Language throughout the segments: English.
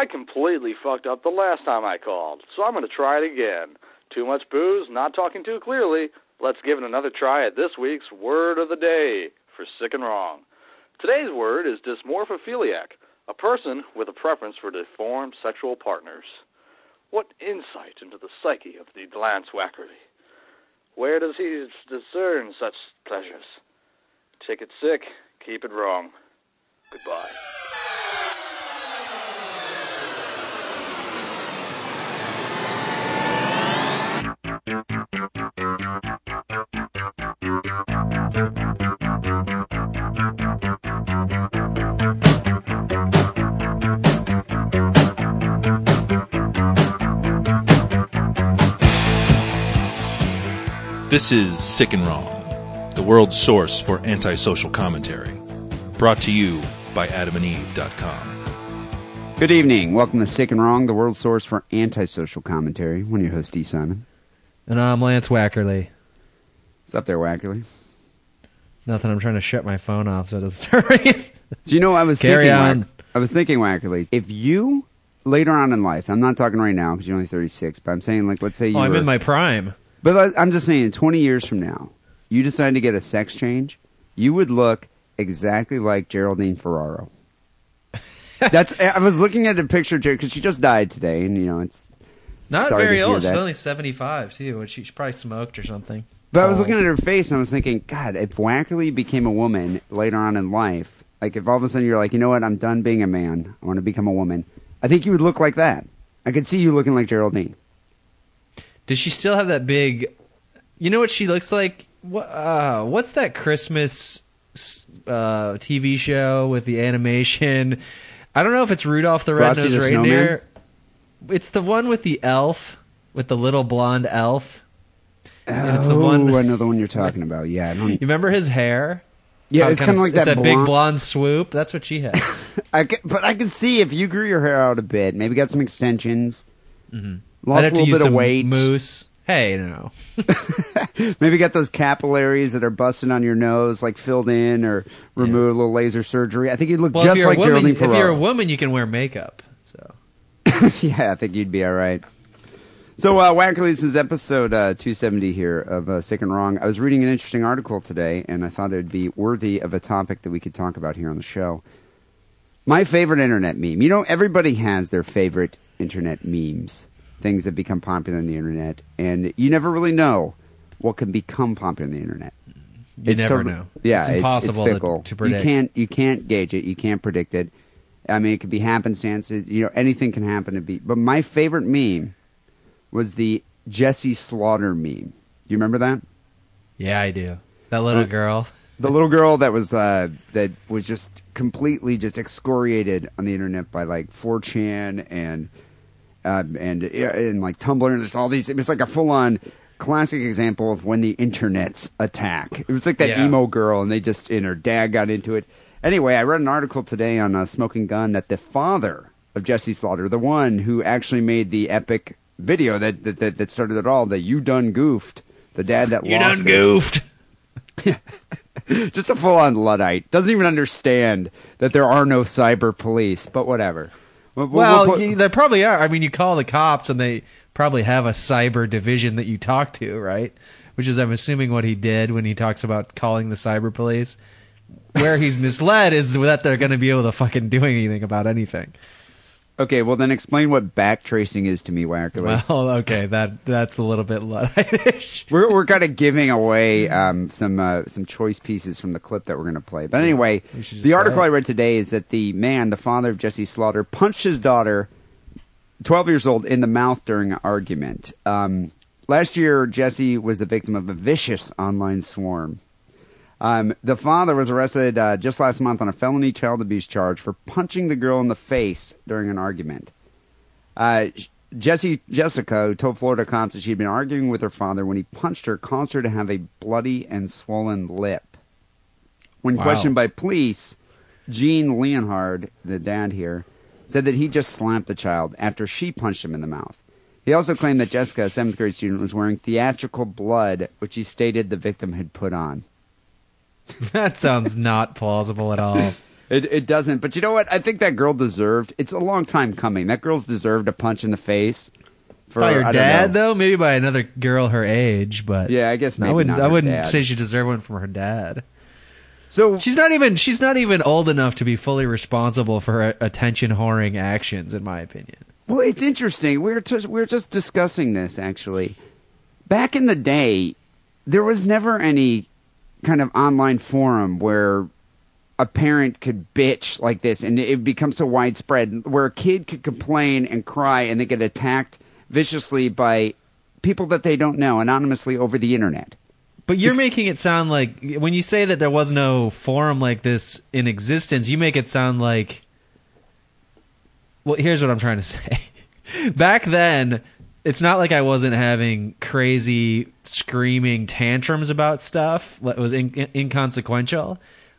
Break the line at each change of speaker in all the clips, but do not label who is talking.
I completely fucked up the last time I called, so I'm going to try it again. Too much booze, not talking too clearly. Let's give it another try at this week's Word of the Day for Sick and Wrong. Today's word is dysmorphophiliac, a person with a preference for deformed sexual partners. What insight into the psyche of the Lance Wackerly? Where does he discern such pleasures? Take it sick, keep it wrong. Goodbye.
This is Sick and Wrong, the world's source for antisocial commentary. Brought to you by adamandeve.com.
Good evening. Welcome to Sick and Wrong, the world's source for antisocial commentary. One of your hosts, D. Simon.
And I'm Lance Wackerly.
What's up there, Wackerly?
Nothing. I'm trying to shut my phone off so it doesn't start ringing.
So you know, I was
Carry
thinking,
on.
Wack- I was thinking, Wackerly, if you later on in life, I'm not talking right now because you're only 36, but I'm saying, like, let's say oh, you
Oh, I'm in my prime.
But let- I'm just saying, 20 years from now, you decide to get a sex change, you would look exactly like Geraldine Ferraro. That's. I was looking at a picture of because she just died today, and you know it's.
Not very old. She's only 75 too. and She, she probably smoked or something.
But I was
Oh.
looking at her face and I was thinking, God, if Wackerly became a woman later on in life, like if all of a sudden you're like, you know what, I'm done being a man, I want to become a woman, I think you would look like that. I could see you looking like Geraldine.
Does she still have that big? You know what she looks like? What? Uh, what's that Christmas uh, TV show with the animation? I don't know if it's Rudolph the Red-Nosed
the
Reindeer. It's the one with the elf, with the little blonde elf. And it's the
oh,
one-
I know the one you're talking about. Yeah, I don't.
You remember his hair?
Yeah,
How
it's kind of like
it's
that.
that big
blonde-
blonde swoop. That's what she had.
I could, but I can see if you grew your hair out a bit, maybe got some extensions,
I'd
lost a little bit of weight,
Moose. Hey, no.
maybe got those capillaries that are busting on your nose, like filled in, or remove a little laser surgery. I think you'd look
Well,
just like
woman,
Geraldine
if you're a woman, you can wear makeup. So
yeah, I think you'd be all right. So, uh, Wackerly, this is episode uh, 270 here of uh, Sick and Wrong. I was reading an interesting article today, and I thought it would be worthy of a topic that we could talk about here on the show. My favorite internet meme. You know, everybody has their favorite internet memes, things that become popular on the internet, and you never really know what can become popular on the internet.
you never
sort of-
know.
Yeah,
it's impossible
it's,
to-
fickle.
to, predict.
You can't you can't gauge it. You can't predict it. I mean, it could be happenstance. It- You know, anything can happen to be. But my favorite meme was the Jessie Slaughter meme. You remember that?
Yeah, I do. That little
Uh,
girl.
The little girl that was uh, that was just completely just excoriated on the internet by like 4chan and uh, and yeah, and like Tumblr and there's all these. It was like a full on classic example of when the internets attack. It was like that
Yeah.
emo girl, and they just and her dad got into it. Anyway, I read an article today on uh, Smoking Gun that the father of Jessie Slaughter, the one who actually made the epic video that that, that, that started it all, the "You Done Goofed," the dad that
You
lost
done goofed.
just a full on luddite doesn't even understand that there are no cyber police but whatever We'll- we'll-
Well,
we'll put-
y- there probably are. I mean, you call the cops, and they probably have a cyber division that you talk to, right? Which is, I'm assuming, what he did when he talks about calling the cyber police. Where he's misled is that they're going to be able to fucking do anything about anything.
Okay well then explain what backtracing is to me Wackerly.
Well, okay, that that's a little bit luddite-ish.
we're we're kind of giving away um, some uh, some choice pieces from the clip that we're going to play. But anyway,
We should just
the article. I read today is that the man, the father of Jessie Slaughter, punched his daughter, 12 years old, in the mouth during an argument. Um, last year, Jessie was the victim of a vicious online swarm. Um, the father was arrested uh, just last month on a felony child abuse charge for punching the girl in the face during an argument. Uh, Jessie Jessica, told Florida cops that she had been arguing with her father when he punched her, caused her to have a bloody and swollen lip. When
Wow.
questioned by police, Gene Leonhard, the dad here, said that he just slapped the child after she punched him in the mouth. He also claimed that Jessica, a seventh grade student, was wearing theatrical blood, which he stated the victim had put on.
that sounds not plausible at all.
It it doesn't. But you know what? I think that girl deserved. It's a long time coming. That girl's deserved a punch in the face. For,
by
I
dad, though, maybe by another girl her age, but
Yeah, I guess maybe
I wouldn't.
not
I wouldn't
dad.
say she deserved one from her dad.
So
She's not even. She's not even old enough to be fully responsible for her attention whoring actions, in my opinion.
Well, it's interesting. We're t- we were just discussing this actually. Back in the day, there was never any kind of online forum where a parent could bitch like this, and it becomes so widespread, where a kid could complain and cry, and they get attacked viciously by people that they don't know anonymously over the internet.
But you're making it sound like when you say that there was no forum like this in existence, you make it sound like. Well, here's what I'm trying to say. Back then, it's not like I wasn't having crazy screaming tantrums about stuff that was in- inconsequential.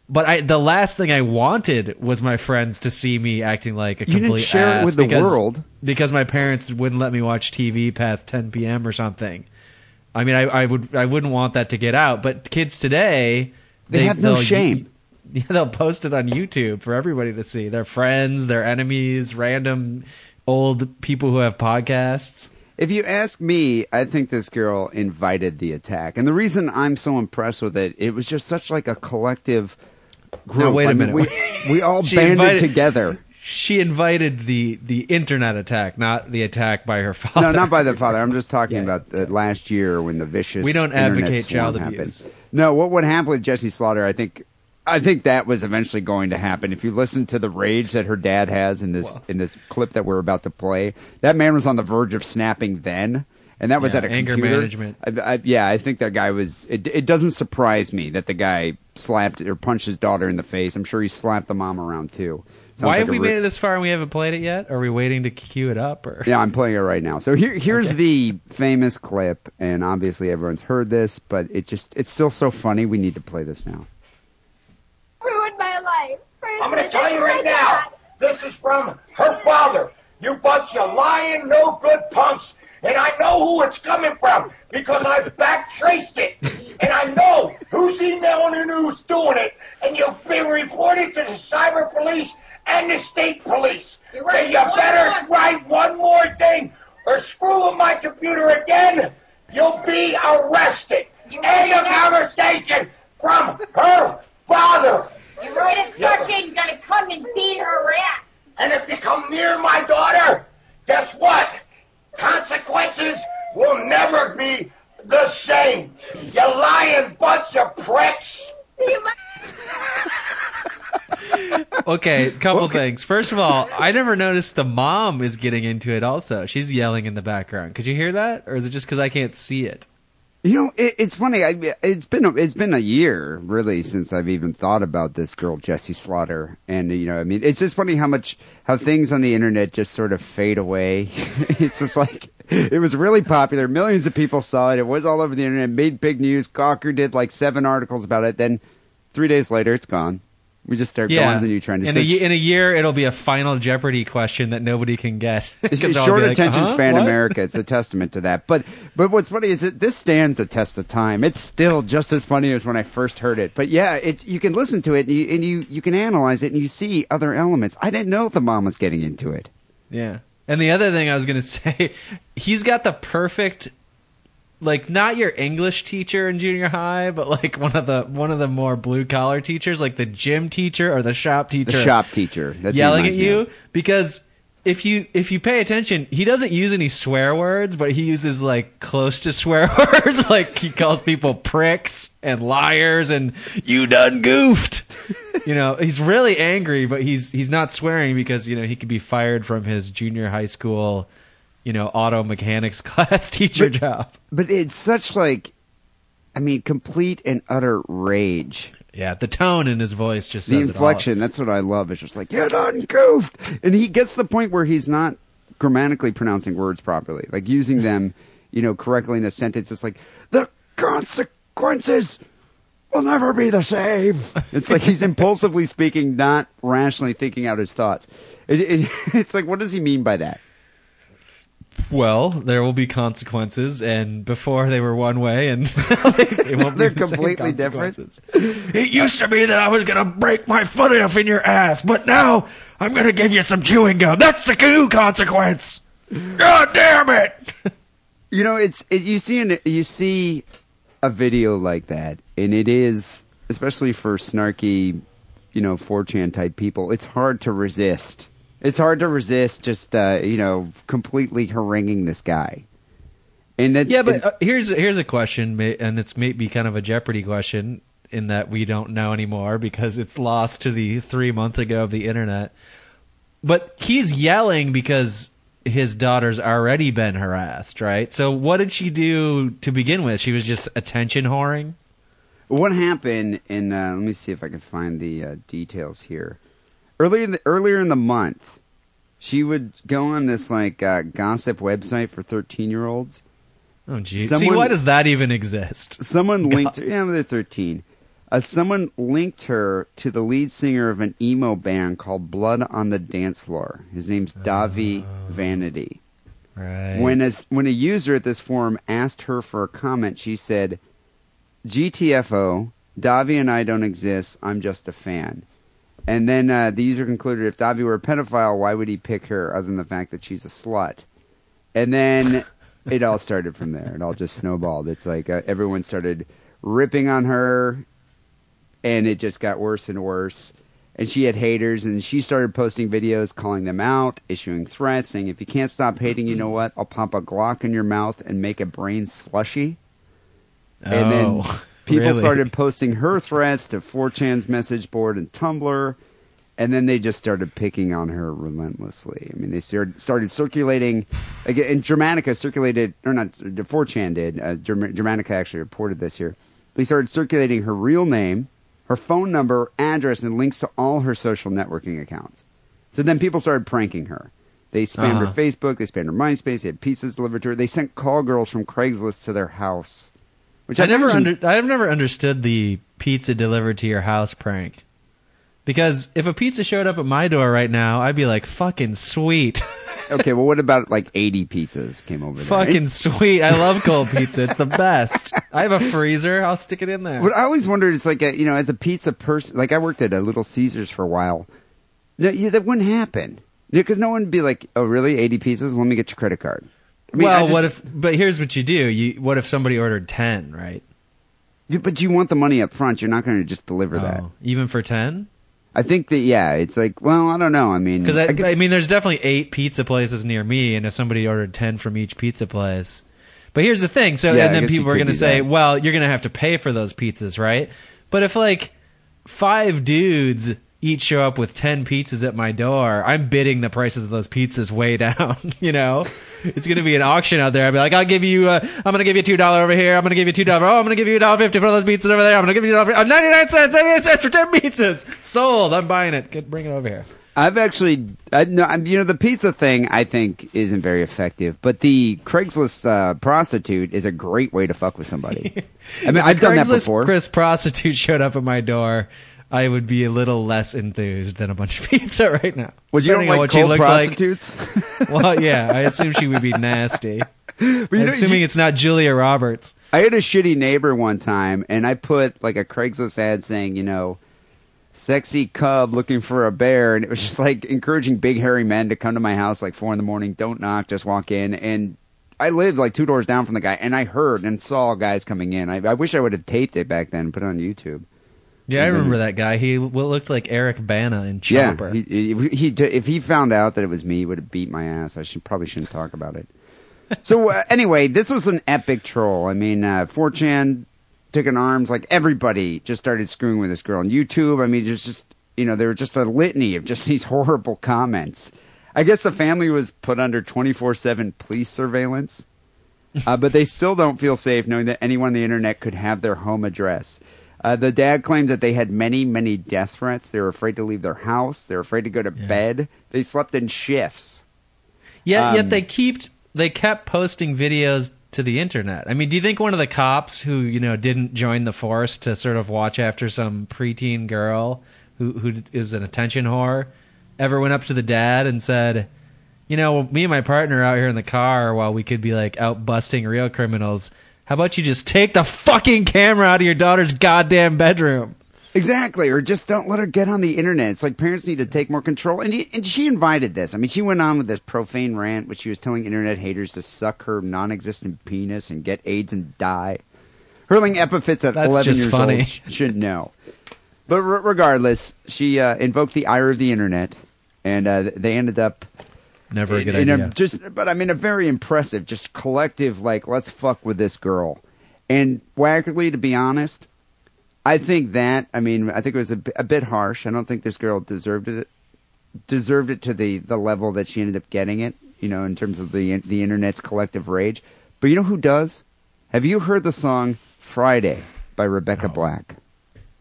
But I, the last thing I wanted was my friends to see me acting like a
You
complete
share it
ass
with the world.
because my parents wouldn't let me watch TV past 10 p.m. or something. I mean, I, I would I wouldn't want that to get out. But kids today,
They have no shame.
Yeah, they'll post it on YouTube for everybody to see. Their friends, their enemies, random old people who have podcasts.
If you ask me, I think this girl invited the attack, and the reason I'm so impressed with it, it was just such like a collective group.
Now, wait a
I mean,
minute.
we, we all
She
banded
invited-
together.
She invited the the internet attack, not the attack by her father.
No, not by the father. I'm just talking
Yeah.
about the last year when the vicious.
We don't
internet
advocate
swarm
child
happened.
abuse.
No, what would happen with Jessie Slaughter? I think, I think that was eventually going to happen. If you listen to the rage that her dad has in this in this clip that we're about to play, that man was on the verge of snapping then. And that was
Yeah,
at a
anger
computer.
management.
I, I, yeah, I think that guy was. It, it doesn't surprise me that the guy slapped or punched his daughter in the face. I'm sure he slapped the mom around too. Sounds
Why
like
have we
re-
made it this far and we haven't played it yet? Are we waiting to cue it up? Or
Yeah, I'm playing it right now. So here, here's the famous clip, and obviously everyone's heard this, but it just, it's still so funny. We need to play this now.
Ruined my life.
I'm going to tell you right now. This is from her father. You bunch of lying, no good punks. And I know who it's coming from because I've back traced it. And I know who's emailing and who's doing it. And you've been reported to the cyber police and the state police.
You're right.
So you
One
better
more.
write one more thing or screw with my computer again. You'll be arrested.
You
End
ready
of conversation from her father.
You're right fucking gonna come and beat her ass.
And if you come near my daughter, guess what? Consequences will never be the same. You lying bunch of pricks.
You might-
okay, couple things. First of all, I never noticed the mom is getting into it. Also, she's yelling in the background. Could you hear that, or is it just because I can't see it?
You know, it, it's funny. I, it's been a, it's been a year really since I've even thought about this girl Jessie Slaughter, and you know, I mean, it's just funny how much how things on the internet just sort of fade away. it's just like it was really popular. Millions of people saw it. It was all over the internet. Made big news. Gawker did like seven articles about it. Then three days later, it's gone. We just start going to the new trend.
In a, ye- in a year, it'll be a final Jeopardy question that nobody can get.
It's
I'll
short
like,
attention
"Uh-huh,
span
what?"
America. It's a testament to that. But but what's funny is that this stands the test of time. It's still just as funny as when I first heard it. But yeah, it's you can listen to it and you and you, you can analyze it and you see other elements. I didn't know the mom was getting into it.
Yeah. And the other thing I was going to say, he's got the perfect like not your English teacher in junior high, but like one of the one of the more blue collar teachers, like the gym teacher or the shop teacher.
The shop teacher that's
yelling at you because if you if you pay attention, he doesn't use any swear words, but he uses like close to swear words. like he calls people pricks and liars and you done goofed. you know, he's really angry, but he's he's not swearing because you know he could be fired from his junior high school, you know, auto mechanics class teacher
But-
job.
But it's such like, I mean, complete and utter rage.
Yeah, the tone in his voice just
The
says it all.
inflection. That's what I love. It's just like you done goofed, and he gets to the point where he's not grammatically pronouncing words properly, like using them, you know, correctly in a sentence. It's like the consequences will never be the same. It's like he's impulsively speaking, not rationally thinking out his thoughts. It, it, it's like, what does he mean by that?
Well, there will be consequences, and before they were one way, and they won't
They're
be the same
completely different?
It used to be that I was gonna break my foot off in your ass, but now I'm gonna give you some chewing gum. That's the new consequence. God damn it!
You know, it's it, you see an, you see a video like that, and it is especially for snarky, you know, 4chan type people. It's hard to resist. It's hard to resist just uh, you know completely haranguing this guy. And that's
Yeah, but
and-
uh, here's here's a question, and it's maybe kind of a Jeopardy question in that we don't know anymore because it's lost to the three months ago of the internet. But he's yelling because his daughter's already been harassed, right? So what did she do to begin with? She was just attention whoring.
What happened And Uh, let me see if I can find the uh, details here. Earlier, in the, earlier in the month, she would go on this like uh, gossip website for thirteen-year-olds.
Oh, geez. See,
Someone-
why does that even exist?
Someone
God.
linked her. Yeah, they're thirteen. Uh, someone linked her to the lead singer of an emo band called Blood on the Dance Floor. His name's Dahvie Vanity.
Right.
When a, when a user at this forum asked her for a comment, she said, GTFO, Dahvie and I don't exist, I'm just a fan. And then uh, the user concluded if Dahvie were a pedophile, why would he pick her other than the fact that she's a slut? And then it all started from there. It all just snowballed. It's like uh, everyone started ripping on her, and it just got worse and worse. And she had haters, and she started posting videos calling them out, issuing threats, saying, if you can't stop hating, you know what? I'll pop a Glock in your mouth and make a brain slushy. And then
Oh,
people
really?
started posting her threats to 4chan's message board and Tumblr. And then they just started picking on her relentlessly. I mean, they started, started circulating, again, and Dramatica circulated, or not, 4chan did. Uh, Dramatica actually reported this here. They started circulating her real name, her phone number, address, and links to all her social networking accounts. So then people started pranking her. They spammed her
Uh-huh.
Facebook, they spammed her MySpace, they had pizzas delivered to her. They sent call girls from Craigslist to their house. Which
I never under—I have never understood the pizza delivered to your house prank. Because if a pizza showed up at my door right now, I'd be like, "Fucking sweet,
okay, well, what about like 80 pizzas came over there?
fucking sweet." I love cold pizza; it's the best. I have a freezer; I'll stick it in there.
What I always wondered is like, a, you know, as a pizza person, like I worked at a Little Caesars for a while. That, yeah, that wouldn't happen. Because no one would be like, oh, really? 80 pizzas? Let me get your credit card. I mean, I
well,
just-
what if? But here's what you do: you what if somebody ordered ten, right?
But you want the money up front. You're not going to just deliver oh, that.
Oh, even for ten?
I think that, yeah, it's like, well, I don't know. I mean,
Because I,
guess-
I mean, there's definitely eight pizza places near me, and if somebody ordered ten from each pizza place, but here's the thing. So,
Yeah,
and then people are going to say,
that.
"Well, you're going to have to pay for those pizzas, right?" But if like five dudes each show up with ten pizzas at my door, I'm bidding the prices of those pizzas way down. you know, it's going to be an auction out there. I'll be like, "I'll give you, uh, I'm going to give you two dollar over here. I'm going to give you two dollar. Oh, I'm going to give you a dollar fifty for those pizzas over there. I'm going to give you a dollar ninety nine cents, ninety nine cents for ten pizzas. Sold. I'm buying it. Get, bring it over here."
I've actually, I, no, I'm, you know, the pizza thing I think isn't very effective, but the Craigslist uh, prostitute is a great way to fuck with somebody. I mean, I've done that before.
Chris prostitute showed up at my door, I would be a little less enthused than a bunch of pizza right now.
Would you don't like
what she
cold
looked
prostitutes?
like. Well, yeah, I assume she would be nasty.
But you
I'm
know,
assuming
you-
it's not Julia Roberts.
I had a shitty neighbor one time, and I put like a Craigslist ad saying, you know, sexy cub looking for a bear, and it was just like encouraging big hairy men to come to my house like four in the morning. Don't knock, just walk in. And I lived like two doors down from the guy, and I heard and saw guys coming in. I, I wish I would have taped it back then and put it on YouTube.
Yeah, I remember that guy. He looked like Eric Bana in
Yeah,
Chopper.
he, he, he if he found out that it was me, he would have beat my ass. I should probably shouldn't talk about it. so uh, anyway, this was an epic troll. I mean, uh, 4chan took an arms. Like everybody just started screwing with this girl on YouTube. I mean, just just you know, there were just a litany of just these horrible comments. I guess the family was put under 24/7 police surveillance. Uh, but they still don't feel safe knowing that anyone on the internet could have their home address. Uh, the dad claims that they had many, many death threats. They were afraid to leave their house. They were afraid to go to
Yeah.
bed. They slept in shifts.
Yet,
Um,
yet they kept they kept posting videos to the internet. I mean, do you think one of the cops who you know didn't join the force to sort of watch after some preteen girl who who is an attention whore ever went up to the dad and said, you know, me and my partner are out here in the car while we could be like out busting real criminals. How about you just take the fucking camera out of your daughter's goddamn bedroom?
Exactly, or just don't let her get on the internet. It's like parents need to take more control. And, he, and she invited this. I mean, she went on with this profane rant, which she was telling internet haters to suck her non-existent penis and get AIDS and die, hurling epithets at
That's
11
just
years
funny.
old. Sh- Should know. But re- regardless, she uh, invoked the ire of the internet, and uh, they ended up
Never a good
in
idea.
A, just, but I mean, a very impressive, just collective, like let's fuck with this girl. And Wackerly, to be honest, I think that I mean, I think it was a, a bit harsh. I don't think this girl deserved it, deserved it to the the level that she ended up getting it. You know, in terms of the the internet's collective rage. But you know who does? Have you heard the song "Friday" by Rebecca Black?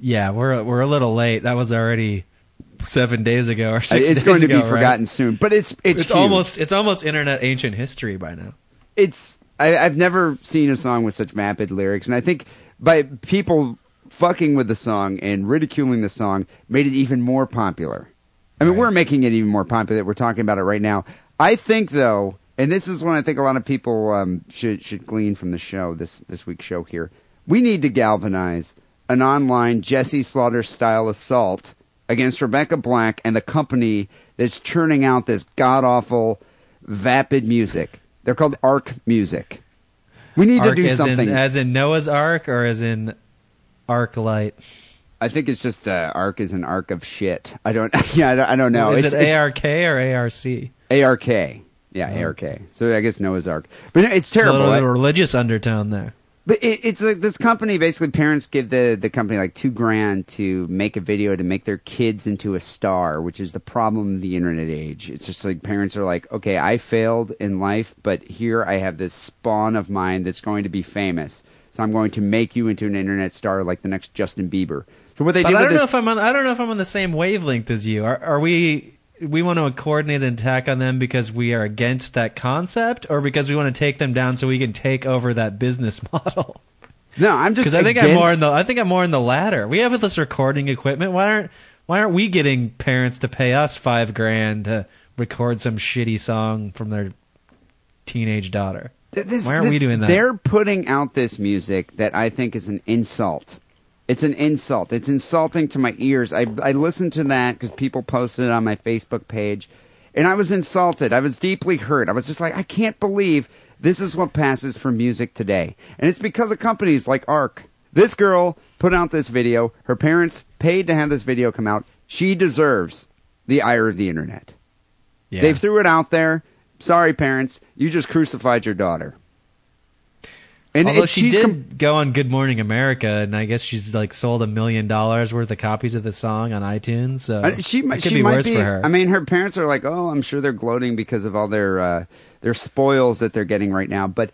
yeah, we're we're a little late. That was already seven days ago or six.
it's going to be
ago, right?
forgotten soon, but it's it's,
It's almost it's almost internet ancient history by now.
it's I, I've never seen a song with such vapid lyrics, and I think by people fucking with the song and ridiculing the song made it even more popular. I mean, we're making it even more popular. We're talking about it right now. I think, though, and this is what I think a lot of people um, should should glean from the show this this week's show here. We need to galvanize an online Jessie Slaughter style assault against Rebecca Black and the company that's churning out this god awful vapid music. They're called Ark Music. We need
Ark
to do
as
something.
in as in Noah's Ark or as in Arc Light.
I think it's just uh, Arc is an arc of shit. I don't. Yeah, I don't, I don't know.
Is
it's,
it ARK or ARC?
ARK. Yeah, ARK. So I guess Noah's Ark. But it's
There's a
terrible.
little
I-
religious undertone there.
But it, it's like this company basically parents give the the company like two grand to make a video to make their kids into a star, which is the problem of the internet age. It's just like parents are like, okay, I failed in life, but here I have this spawn of mine that's going to be famous, so I'm going to make you into an internet star like the next Justin Bieber. So what they
But
do
I don't know
this,
if I'm on. I don't know if I'm on the same wavelength as you. Are, are we? We want to coordinate an attack on them because we are against that concept, or because we want to take them down so we can take over that business model?
no, I'm just
Because I think I'm more in the. I think I'm more in the latter. We have this recording equipment. Why aren't Why aren't we getting parents to pay us five grand to record some shitty song from their teenage daughter?
This-
Why aren't
this-
we doing that?
They're putting out this music that I think is an insult. It's an insult. It's insulting to my ears. I I listened to that because people posted it on my Facebook page, and I was insulted. I was deeply hurt. I was just like, I can't believe this is what passes for music today, and it's because of companies like Ark. This girl put out this video. Her parents paid to have this video come out. She deserves the ire of the internet.
Yeah.
They threw it out there. Sorry, parents, you just crucified your daughter. And
Although
it-
she
she's
did
com-
go on Good Morning America, and I guess she's like sold a million dollars worth of copies of the song on iTunes. So
Uh, she might.
could
She
be
might
worse
be.
for her.
I mean, her parents are like, oh, I'm sure they're gloating because of all their uh, their spoils that they're getting right now. But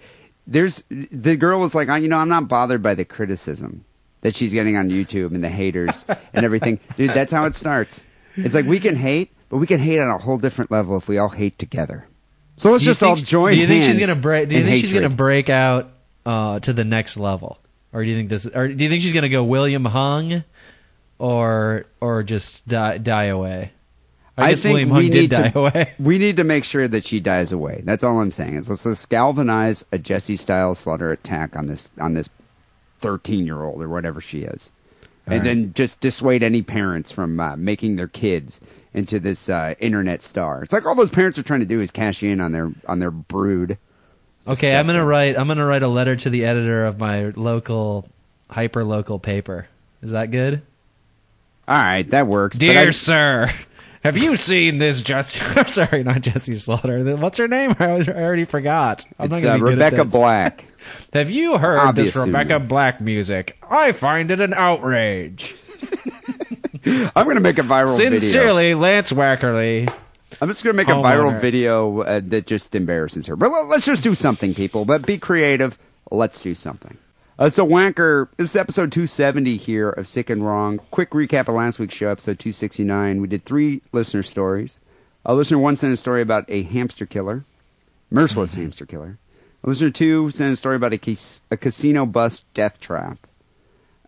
there's the girl was like, oh, you know, I'm not bothered by the criticism that she's getting on YouTube and the haters and everything. Dude, that's how it starts. It's like we can hate, but we can hate on a whole different level if we all hate together. So let's just all join.
Do you think she's gonna break? Do you
in
think she's gonna break out uh, to the next level, or do you think this? Or do you think she's gonna go William Hung, or or just die die away? I, guess
think
William
we
Hung did die
to,
away.
We need to make sure that she dies away. That's all I'm saying. Is let's, let's galvanize a Jesse Styles slaughter attack on this on this 13 year old or whatever she is, and
right.
then just dissuade any parents from uh, making their kids into this uh, internet star. It's like all those parents are trying to do is cash in on their on their brood.
Okay, I'm gonna write. I'm gonna write a letter to the editor of my local hyper local paper. Is that good?
All right, that works.
Dear
I-
sir, have you seen this Jessie? Sorry, not Jessie Slaughter. What's her name? I was- I already forgot. I'm
it's uh,
be
Rebecca. Black.
Have you heard
Obvious
this Rebecca. Black music? I find it an outrage.
I'm going to make a viral video.
Sincerely, Lance Wackerly.
I'm just going to make a viral video uh, that just embarrasses her. But let- let's just do something, people. But be creative. Let's do something. Uh, so, Wanker, this is episode 270 here of Sick and Wrong. Quick recap of last week's show, episode 269. We did three listener stories. A listener one sent a story about a hamster killer, merciless hamster killer. A listener two sent a story about a, cas- a casino bus death trap.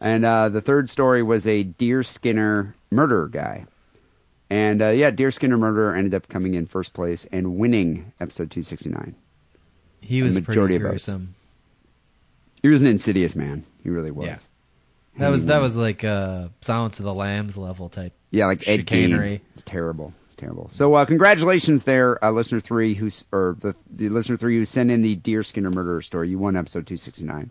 And uh, the third story was a deer skinner murderer guy. And uh, yeah, Deerskinner Murderer ended up coming in first place and winning episode 269.
He was
majority
pretty
of
gruesome.
He was an insidious man. He really was.
Yeah. That was that was like uh, Silence of the Lambs level type.
Yeah, like Ed.
Chicanery.
It's terrible. It's terrible. So uh, congratulations there, uh, listener three, who's or the the listener three who sent in the Deer Skinner murderer story. You won episode two sixty nine.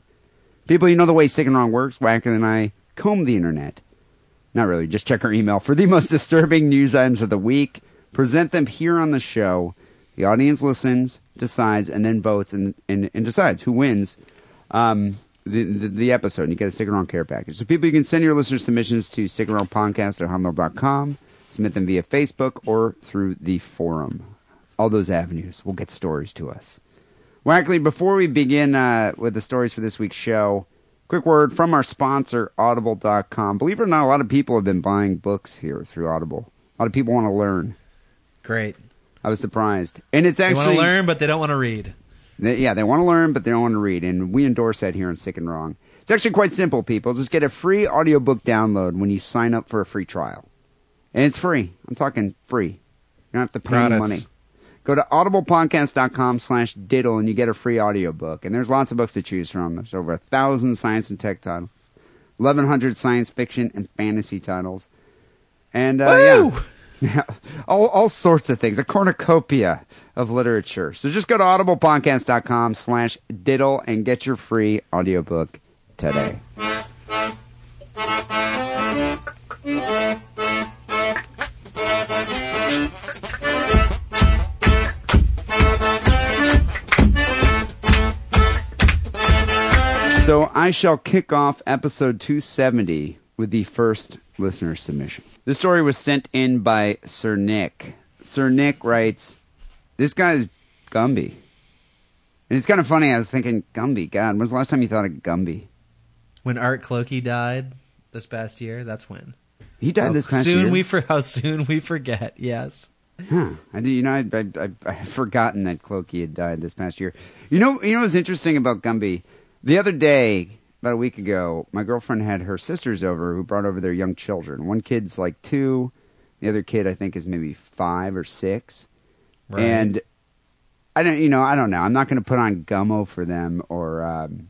People, you know the way Sick and Wrong works. Wacker and I comb the internet. Not really. Just check our email for the most disturbing news items of the week. Present them here on the show. The audience listens, decides, and then votes and, and, and decides who wins um, the, the, the episode. And you get a Sick and Wrong care package. So people, you can send your listener submissions to Sick and Wrong Podcast at hotmail.com. Submit them via Facebook or through the forum. All those avenues will get stories to us. Well, actually, before we begin uh, with the stories for this week's show, quick word from our sponsor, Audible.com. Believe it or not, a lot of people have been buying books here through Audible. A lot of people want to learn.
Great.
I was surprised. And it's actually.
They want to learn, but they don't want to read.
They, yeah, they want to learn, but they don't want to read. And we endorse that here on Sick and Wrong. It's actually quite simple, people. Just get a free audiobook download when you sign up for a free trial. And it's free. I'm talking free. You don't have to pay any money. Go to audiblepodcast.com slash diddle and you get a free audiobook. And there's lots of books to choose from. There's over a thousand science and tech titles, 1,100 science fiction and fantasy titles. And, uh, yeah. Yeah, all, all sorts of things, a cornucopia of literature. So just go to audiblepodcast.com slash diddle and get your free audiobook today. So I shall kick off episode 270 with the first listener submission. This story was sent in by Sir Nick. Sir Nick writes, This guy's Gumby. And it's kind of funny, I was thinking, Gumby, God, when's the last time you thought of Gumby?
When Art Clokey died this past year, that's when.
He died this past
soon
year.
we for how soon we forget. Yes.
Huh. I do. You know, I, I, I, I had forgotten that Clokey had died this past year. You know, you know what's interesting about Gumby? The other day, about a week ago, my girlfriend had her sisters over who brought over their young children. One kid's like two, the other kid I think is maybe five or six,
Right.
and I don't, you know, I don't know. I'm not going to put on Gummo for them or, um,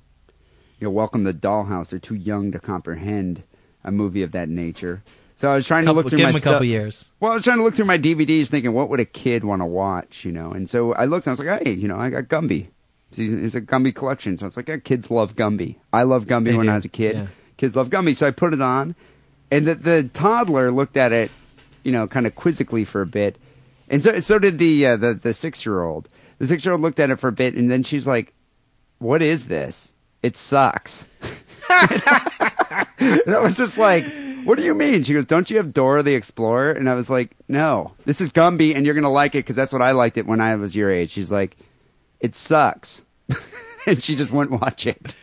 you know, Welcome to Dollhouse. They're too young to comprehend a movie of that nature. So I was trying
couple,
to look through my
a couple years.
Well, I was trying to look through my DVDs, thinking, what would a kid want to watch, you know? And so I looked, and I was like, hey, you know, I got Gumby. It's, it's a Gumby collection, so it's like, yeah, kids love Gumby. I love Gumby
They
when
do,
I was a kid.
yeah.
Kids love Gumby, so I put it on, and the, the toddler looked at it, you know, kind of quizzically for a bit, and so so did the uh, the the six year old. The six year old looked at it for a bit, and then she's like, "What is this? It sucks." And I was just like, "What do you mean?" She goes, "Don't you have Dora the Explorer?" And I was like, "No, this is Gumby, and you're gonna like it because that's what I liked it when I was your age." She's like, "It sucks," and she just wouldn't watch it.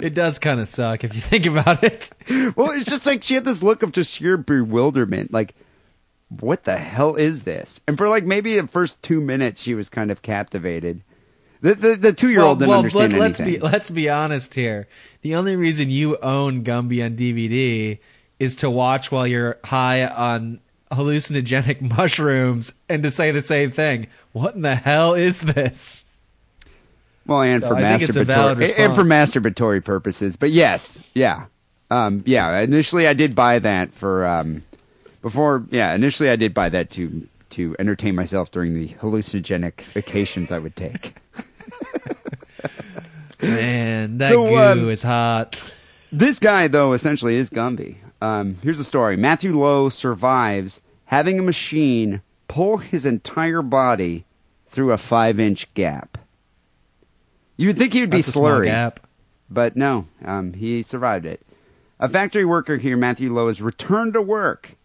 It does kind of suck if you think about it.
Well, it's just like she had this look of just sheer bewilderment, like. What the hell is this? And for like maybe the first two minutes, she was kind of captivated. The the, the two year old didn't understand
let, us
anything.
be let's be honest here. The only reason you own Gumby on DVD is to watch while you're high on hallucinogenic mushrooms and to say the same thing. What in the hell is this?
Well, and
So
for
I think it's a valid
masturbatory and for masturbatory purposes. But yes, yeah, um, yeah. Initially, I did buy that for um, before. Yeah, initially, I did buy that to to entertain myself during the hallucinogenic vacations I would take.
Man, that
So,
goo
um,
is hot.
This guy, though, essentially is Gumby. Um, here's the story: Matthew Lowe survives having a machine pull his entire body through a five-inch gap. You'd think he would be
That's
slurry.
gap.
But no, um, he survived it. A factory worker here, Matthew Lowe, has returned to work,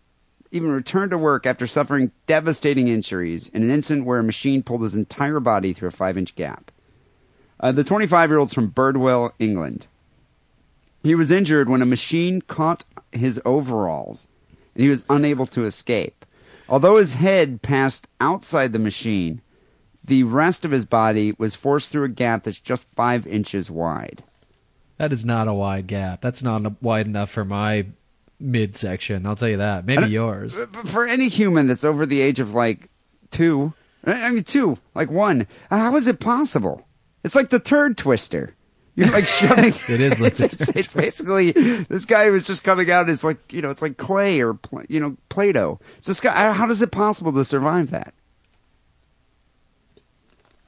even returned to work after suffering devastating injuries in an incident where a machine pulled his entire body through a five inch gap. Uh, the 25 year old's from Birdwell, England. He was injured when a machine caught his overalls and he was unable to escape. Although his head passed outside the machine, the rest of his body was forced through a gap that's just five inches wide.
That is not a wide gap. That's not wide enough for my midsection. I'll tell you that. Maybe uh,
yours. For any human that's over the age of like two, I mean two, like one, how is it possible? It's like the turd twister. You're like shoving.
It is like
it's, it's, it's basically this guy was just coming out. It's like you know, it's like clay or you know, Play-Doh. So this guy, how is it possible to survive that?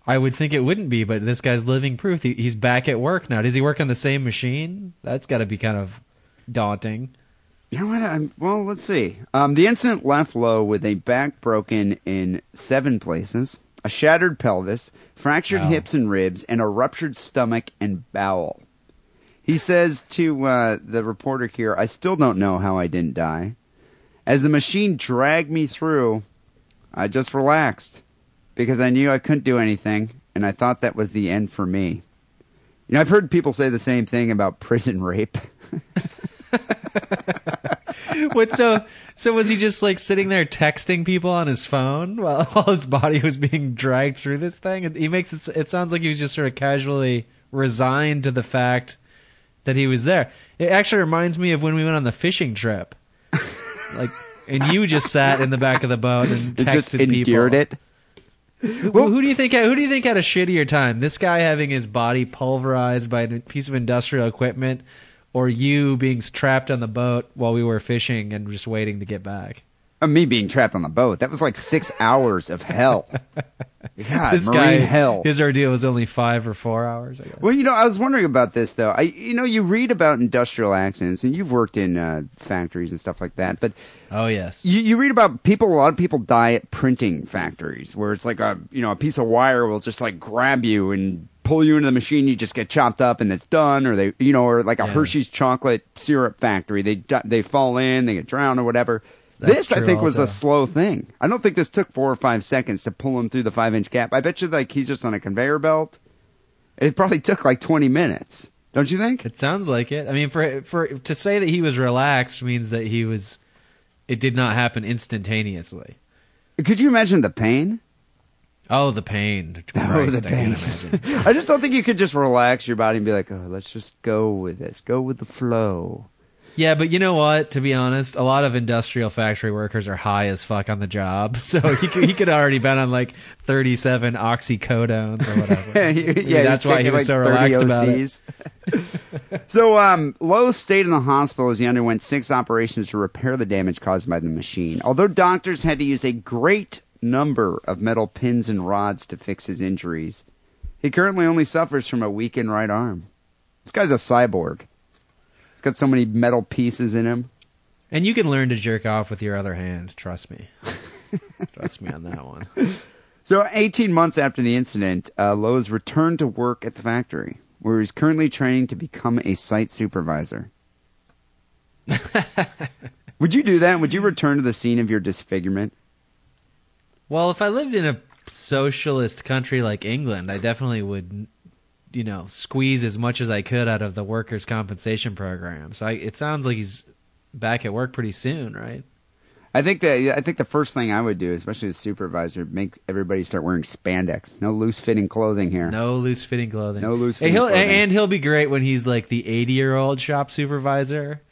I would think it wouldn't be, but this guy's living proof. He, he's back at work now. Does he work on the same machine? That's got to be kind of daunting.
You know what? I'm, well, let's see. Um, the incident left Lowe with a back broken in seven places, a shattered pelvis, fractured
Wow.
hips and ribs, and a ruptured stomach and bowel. He says to uh, the reporter here, I still don't know how I didn't die. As the machine dragged me through, I just relaxed because I knew I couldn't do anything, and I thought that was the end for me. You know, I've heard people say the same thing about prison rape.
What so so was he just like sitting there texting people on his phone while, while his body was being dragged through this thing? He makes it it sounds like he was just sort of casually resigned to the fact that he was there. It actually reminds me of when we went on the fishing trip. like and you just sat in the back of the boat and
It
texted
just endured
people.
it.
Who, who do you think? Who do you think had a shittier time? This guy having his body pulverized by a piece of industrial equipment, or you being trapped on the boat while we were fishing and just waiting to get back?
Uh, me being trapped on the boat. That was like six hours of hell. God,
this
marine
guy,
hell.
his ordeal was only five or four hours. I guess.
Well, you know, I was wondering about this though. I, you know, you read about industrial accidents, and you've worked in uh, factories and stuff like that. But
Oh yes,
you, you read about people. A lot of people die at printing factories, where it's like a, you know, a piece of wire will just like grab you and pull you into the machine. You just get chopped up and it's done. Or they, you know, or like a
Yeah.
Hershey's chocolate syrup factory. They they fall in, they get drowned or whatever.
That's
this, I think, was a slow thing. I don't think this took four or five seconds to pull him through the five inch gap. I bet you, like, he's just on a conveyor belt. It probably took like 20 minutes. Don't you think?
it sounds like it. I mean, for for to say that he was relaxed means that he was. It did not happen instantaneously.
Could you imagine the pain?
Oh, the pain!
Oh,
Christ,
the
I
pain.
imagine.
I just don't think you could just relax your body and be like, oh, let's just go with this. Go with the flow.
Yeah, but you know what? To be honest, a lot of industrial factory workers are high as fuck on the job, so he could, he could already been on like thirty-seven oxycodones or whatever.
Yeah,
that's why he was
like,
so
30
relaxed about it.
So, um, Lowe stayed in the hospital as he underwent six operations to repair the damage caused by the machine. Although doctors had to use a great number of metal pins and rods to fix his injuries, he currently only suffers from a weakened right arm. This guy's a cyborg. Got so many metal pieces in him.
And you can learn to jerk off with your other hand. Trust me. Trust me on that one.
So, 18 months after the incident, uh, Lowe's returned to work at the factory, where he's currently training to become a site supervisor. Would you do that? Would you return to the scene of your disfigurement?
Well, if I lived in a socialist country like England, I definitely would, you know, squeeze as much as I could out of the workers' compensation program. So I, it sounds like he's back at work pretty soon, right?
I think that I think the first thing I would do, especially as supervisor, make everybody start wearing spandex. No loose fitting clothing here.
No loose fitting clothing.
No loose fitting
he'll,
clothing.
And he'll be great when he's like the 80 year old shop supervisor.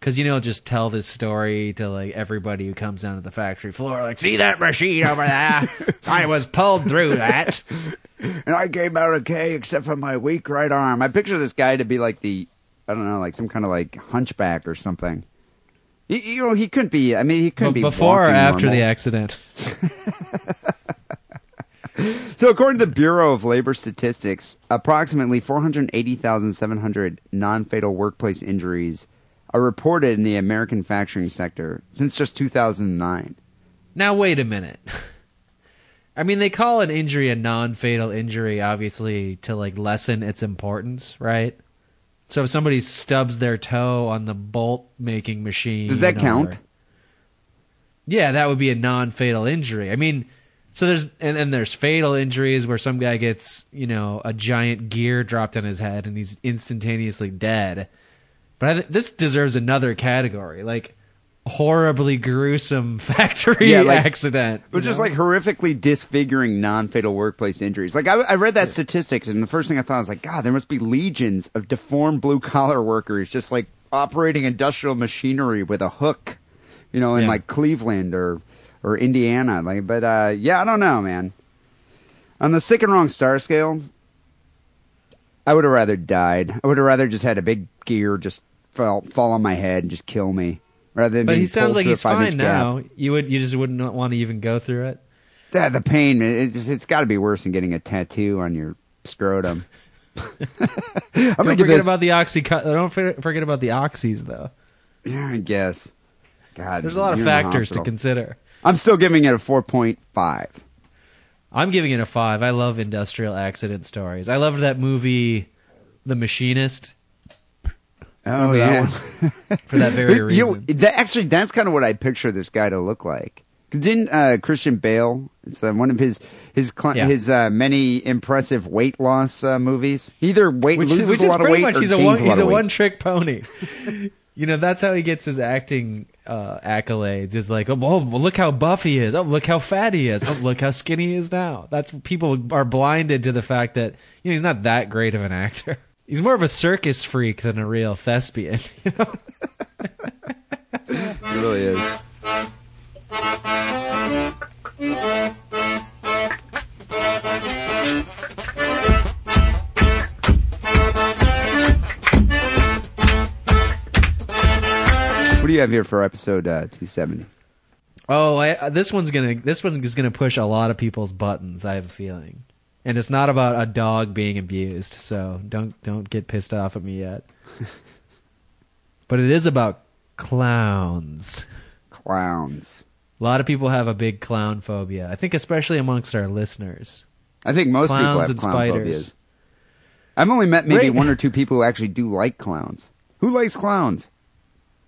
Cause you know, just tell this story to like everybody who comes down to the factory floor. Like, see that machine over there? I was pulled through that.
And I came out okay, except for my weak right arm. I picture this guy to be like the, I don't know, like some kind of like hunchback or something. You, you know, he couldn't be. I mean, he couldn't
But
be
before or after
normal.
the accident?
So, according to the Bureau of Labor Statistics, approximately 480,700 non fatal workplace injuries are reported in the American manufacturing sector since just 2009.
Now wait a minute. I mean, they call an injury a non-fatal injury, obviously, to like lessen its importance, right? So if somebody stubs their toe on the bolt-making machine,
Does that
or-
count?
Yeah, that would be a non-fatal injury. I mean, so there's and then there's fatal injuries where some guy gets you know a giant gear dropped on his head and he's instantaneously dead. But I th- this deserves another category, like horribly gruesome factory
Yeah, like-
accident.
But just
know?
like horrifically disfiguring non fatal workplace injuries. Like, I, I read that statistics, and the first thing I thought was like, God, there must be legions of deformed blue collar workers just like operating industrial machinery with a hook, you know, in
Yeah.
like Cleveland or or Indiana. Like, but uh, yeah, I don't know, man. On the sick and wrong star scale, I would have rather died. I would have rather just had a big gear just fall fall on my head and just kill me, rather than.
But he sounds like he's fine
five-inch gap.
now. You would you just wouldn't want to even go through it.
Yeah, the pain. It's just, it's got to be worse than getting a tattoo on your scrotum. I'm
Don't forget
this.
about the oxy. Don't forget about the oxys though.
yeah, I guess. God,
There's a lot of
you're in the
factors to consider.
I'm still giving it a 4.5.
I'm giving it a five. I love industrial accident stories. I loved that movie, The Machinist,
Oh
Remember that
yeah.
for that very
You
reason.
that, actually, that's kind of what I picture this guy to look like. Didn't uh, Christian Bale? It's uh, one of his his cl-
Yeah.
his uh, many impressive weight loss uh, movies. Either weight
which,
loses
which
a
is
lot of
pretty
weight
much
or
he's a one,
a
he's a one trick pony. you know that's how he gets his acting uh, accolades. Is like, oh, well, look how buff he is. Oh, look how fat he is. Oh, look how skinny he is now. That's people are blinded to the fact that you know he's not that great of an actor. He's more of a circus freak than a real thespian. You know?
It really is. What do you have here for episode uh, 270?
Oh, I, uh, this one's gonna this one is gonna push a lot of people's buttons. I have a feeling, and it's not about a dog being abused. So don't don't get pissed off at me yet. but it is about clowns.
Clowns.
A lot of people have a big clown phobia. I think especially amongst our listeners.
I think most people
Clowns
have
and
clown
spiders.
phobias. I've only met maybe one or two people who actually do like clowns. Who likes clowns?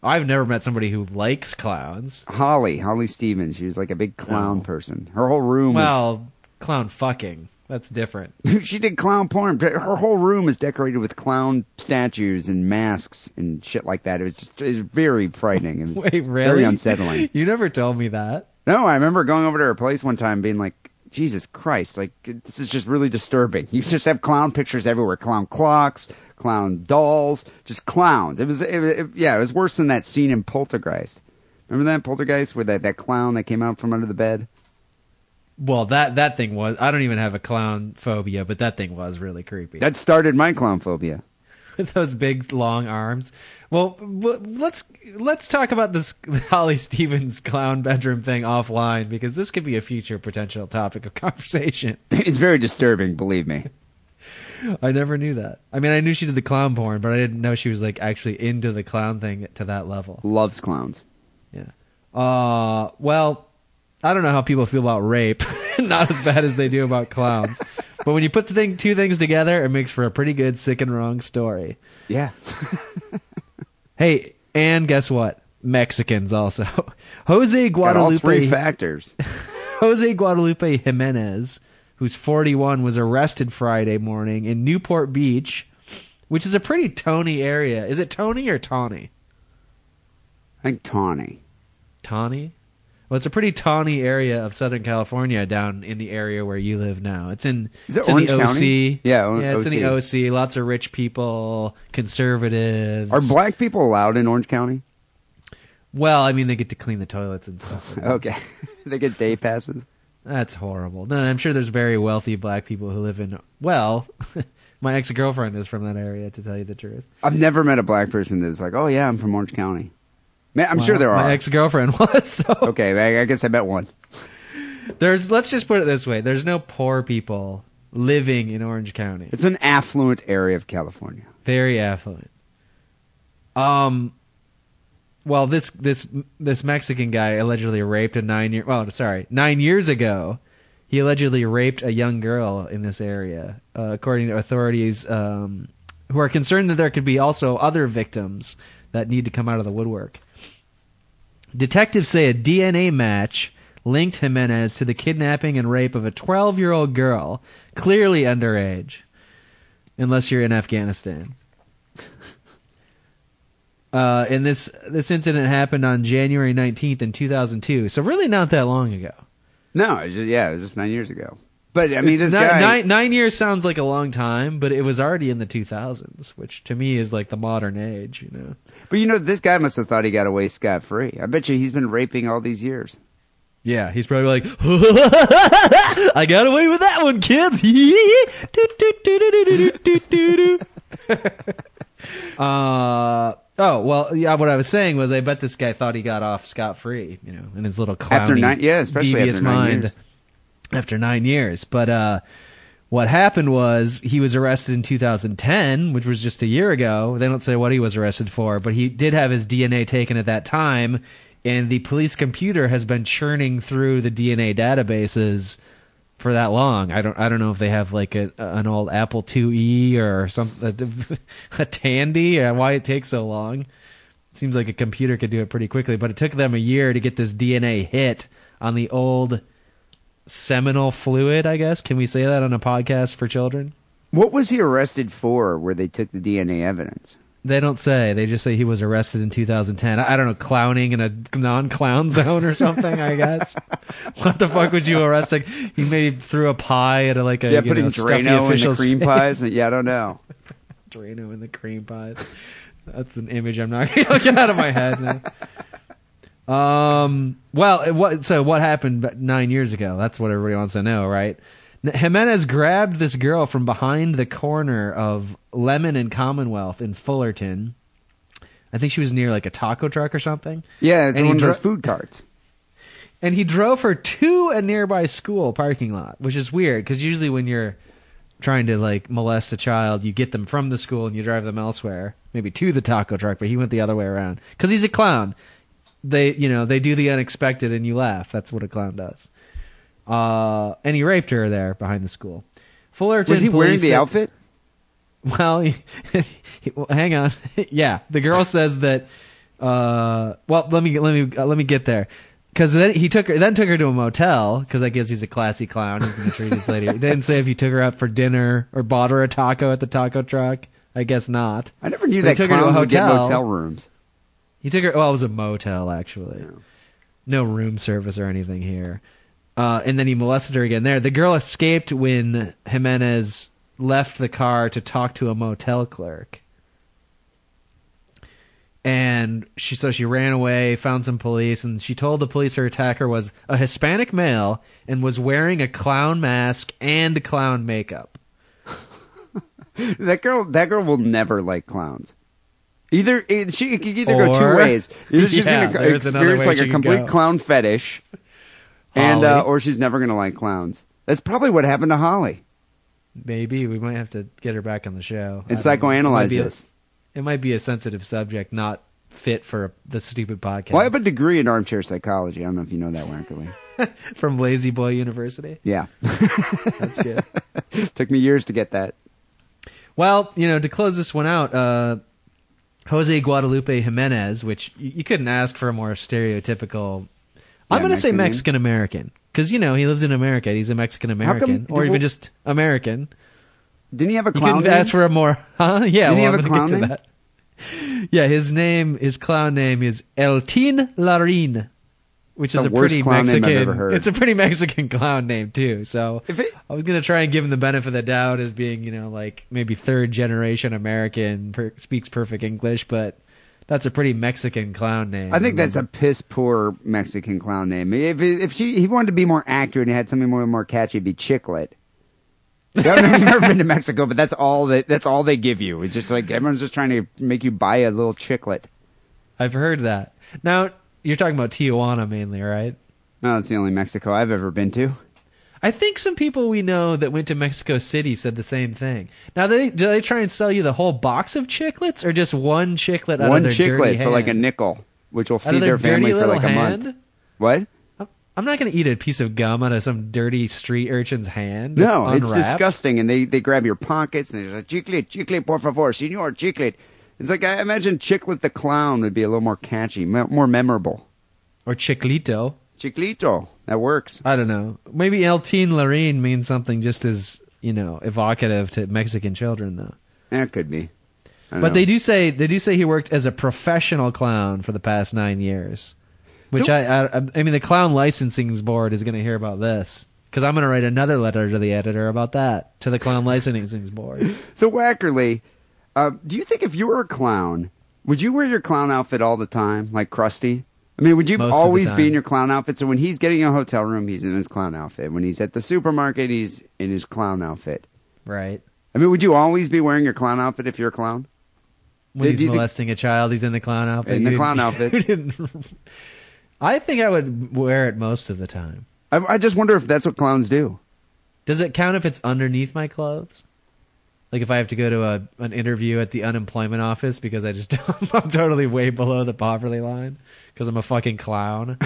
I've never met somebody who likes clowns.
Holly, Holly Stevens. She was like a big clown
No.
person. Her whole room
Well, clown fucking. That's different.
she did clown porn. Her whole room is decorated with clown statues and masks and shit like that. It was just, it was very frightening. It was
Wait, really?
very unsettling.
You never told me that.
No, I remember going over to her place one time being like, Jesus Christ, like, this is just really disturbing. You just have clown pictures everywhere clown clocks, clown dolls, just clowns. It was, it, it- yeah, it was worse than that scene in Poltergeist. Remember that Poltergeist where that, that clown that came out from under the bed?
Well, that that thing was. I don't even have a clown phobia, but that thing was really creepy.
That started my clown phobia.
with those big long arms. Well, let's let's talk about this Holly Stevens clown bedroom thing offline because this could be a future potential topic of conversation.
It's very disturbing, believe me.
I never knew that. I mean, I knew she did the clown porn, but I didn't know she was like actually into the clown thing to that level.
Loves clowns.
Yeah. Uh, well, I don't know how people feel about rape. Not as bad as they do about clowns. but when you put the thing, two things together, it makes for a pretty good sick and wrong story.
Yeah.
Hey, and guess what? Mexicans also. Jose
all three
Guadalupe
factors.
Jose Guadalupe Jimenez, who's 41, was arrested Friday morning in Newport Beach, which is a pretty Tony area. Is it Tony or Tawny?
I think Tawny.
Tawny? Well, it's a pretty tawny area of Southern California down in the area where you live now. It's in,
Is it
it's in
Orange
the OC.
County? Yeah, O-
yeah, it's in the OC. Lots of rich people, conservatives.
Are black people allowed in Orange County?
well, I mean, they get to clean the toilets and stuff.
Okay. they get day passes.
That's horrible. No, I'm sure there's very wealthy black people who live in. Well, my ex girlfriend is from that area, to tell you the truth.
I've never met a black person that's like, oh yeah, I'm from Orange County. Man, I'm sure there are.
My ex girlfriend was. So
okay, I, I guess I met one.
there's. Let's just put it this way: there's no poor people living in Orange County.
It's an affluent area of California.
very affluent. Um, well, this this this Mexican guy allegedly raped a nine year. Well, sorry, nine years ago, he allegedly raped a young girl in this area, uh, according to authorities, um, who are concerned that there could be also other victims that need to come out of the woodwork. Detectives say a DNA match linked Jimenez to the kidnapping and rape of a 12 year old girl, clearly underage, unless you're in Afghanistan. Uh, and this this incident happened on January 19th in 2002, so really not that long ago.
No, it was just, yeah, it was just nine years ago. But I mean,
It's
this guy.
nine, nine years sounds like a long time, but it was already in the 2000s, which to me is like the modern age. You know.
But you know, this guy must have thought he got away scot free. I bet you he's been raping all these years.
Yeah, he's probably like, I got away with that one, kids. uh, oh well, yeah. What I was saying was, I bet this guy thought he got off scot free, you know, in his little clowny,
After nine- yeah, especially
devious
after nine
mind.
years.
After nine years, but uh, what happened was he was arrested in 2010, which was just a year ago. They don't say what he was arrested for, but he did have his DNA taken at that time, and the police computer has been churning through the DNA databases for that long. I don't I don't know if they have like a an old Apple IIe or some a, a Tandy and why it takes so long. Seems like a computer could do it pretty quickly, but it took them a year to get this DNA hit on the old seminal fluid, I guess. Can we say that on a podcast for children?
What was he arrested for? Where they took the DNA evidence?
They don't say. They just say he was arrested in 2010. I I don't know, clowning in a non-clown zone or something. I guess. what the fuck would you arrest? Like, he maybe threw a pie at a, like a
yeah,
you
putting
know,
Drano in the cream
face.
pies. Yeah, I don't know.
Drano in the cream pies. That's an image I'm not going to get out of my head. now. Um. Well, what? So what happened nine years ago? That's what everybody wants to know, right? Jimenez grabbed this girl from behind the corner of Lemon and Commonwealth in Fullerton. I think she was near like a taco truck or something.
Yeah, it's
And he
one of those food carts.
and he drove her to a nearby school parking lot, which is weird because usually when you're trying to like molest a child, you get them from the school and you drive them elsewhere, maybe to the taco truck. But he went the other way around because he's a clown. They, you know, they do the unexpected and you laugh. That's what a clown does. Uh, and he raped her there behind the school. Fullerton
Was he wearing the
said-
outfit?
well, he, he- well, hang on. yeah, the girl says that. Uh, well, let me let me uh, let me get there. Because then he took her, then took her to a motel. Because I guess he's a classy clown. He's going to treat this lady. He didn't say if he took her out for dinner or bought her a taco at the taco truck. I guess not.
I never knew
But
that
took her to a
clowns would get
hotel.
motel rooms.
He took her. Well, it was a motel actually. No room service or anything here. Uh, and then he molested her again there. The girl escaped when Jimenez left the car to talk to a motel clerk. And she so she ran away, found some police, and she told the police her attacker was a Hispanic male and was wearing a clown mask and clown makeup.
That girl, that girl will never like clowns. Either it, she it could either go two
Or-
ways. Either she's
Yeah,
going to
there's another
experience
way
like
she
a
can
complete
go.
clown fetish, and
Holly.
uh, or she's never going to like clowns. That's probably what happened to Holly.
Maybe we might have to get her back on the show
And
I don't know. It might
psychoanalyze
be a-
this.
It might be a sensitive subject, not fit for the stupid podcast.
Well, I have a degree in armchair psychology. I don't know if you know that, Wackerly.
from La-Z-Boy University.
Yeah,
That's good.
took me years to get that.
well, you know, to close this one out, uh, Jose Guadalupe Jimenez, which you, you couldn't ask for a more stereotypical. I'm going to say
Mexican.
American because you know he lives in America. He's a Mexican American, or even
well-
just American.
Didn't he have a
You
clown?
couldn't
name?
ask for a more, huh? Yeah,
Didn't he have
I'm
a clown
get to
name?
that. Yeah, his name, his clown name is El Eltin Larin, which is a
worst
pretty
clown name I've
Mexican.
ever heard.
It's a pretty Mexican clown name too. So
If it-
I was gonna try and give him the benefit of the doubt as being, you know, like maybe third generation American, per, speaks perfect English, but that's a pretty Mexican clown name.
I think that's a piss poor Mexican clown name. If if she he wanted to be more accurate and had something more more catchy, it'd be Chiclet. I don't know if you've never been to Mexico, but that's all that that's all they give you. It's just like everyone's just trying to make you buy a little chiclet.
I've heard that. Now you're talking about Tijuana mainly, right?
No, it's the only Mexico I've ever been to.
I think some people we know that went to Mexico City said the same thing. Now, do they, do they try and sell you the whole box of chiclets or just one chiclet out
One
of their
chiclet for like a nickel, which will feed
their,
their family for like a
hand?
month. What?
I'm not going to eat a piece of gum out of some dirty street urchin's hand.
No, it's disgusting. And they, they grab your pockets and they're like, chiclet, chiclet, por favor, senor, chiclet. It's like, I imagine Chiclet the Clown would be a little more catchy, more memorable.
Or chiclito.
Chiclito. That works.
I don't know. Maybe El Tin Larin means something just as, you know, evocative to Mexican children, though.
That could be.
But
know.
they do say they do say he worked as a professional clown for the past nine years, which
So-
I, I I mean the clown licensing board is going to hear about this. because I'm going to write another letter to the editor about that to the clown licensing board.
So Wackerly, uh, do you think if you were a clown, would you wear your clown outfit all the time, like Krusty? I mean, would you
Most
always be in your clown outfit? So when he's getting a hotel room, he's in his clown outfit. When he's at the supermarket, he's in his clown outfit.
Right.
I mean, would you always be wearing your clown outfit if you're a clown?
When he's
you think-
molesting a child, he's in the clown outfit.
In the clown outfit.
I think I would wear it most of the time.
I, I just wonder if that's what clowns do.
Does it count if it's underneath my clothes? Like if I have to go to a an interview at the unemployment office because I just don't I'm totally way below the poverty line because I'm a fucking clown.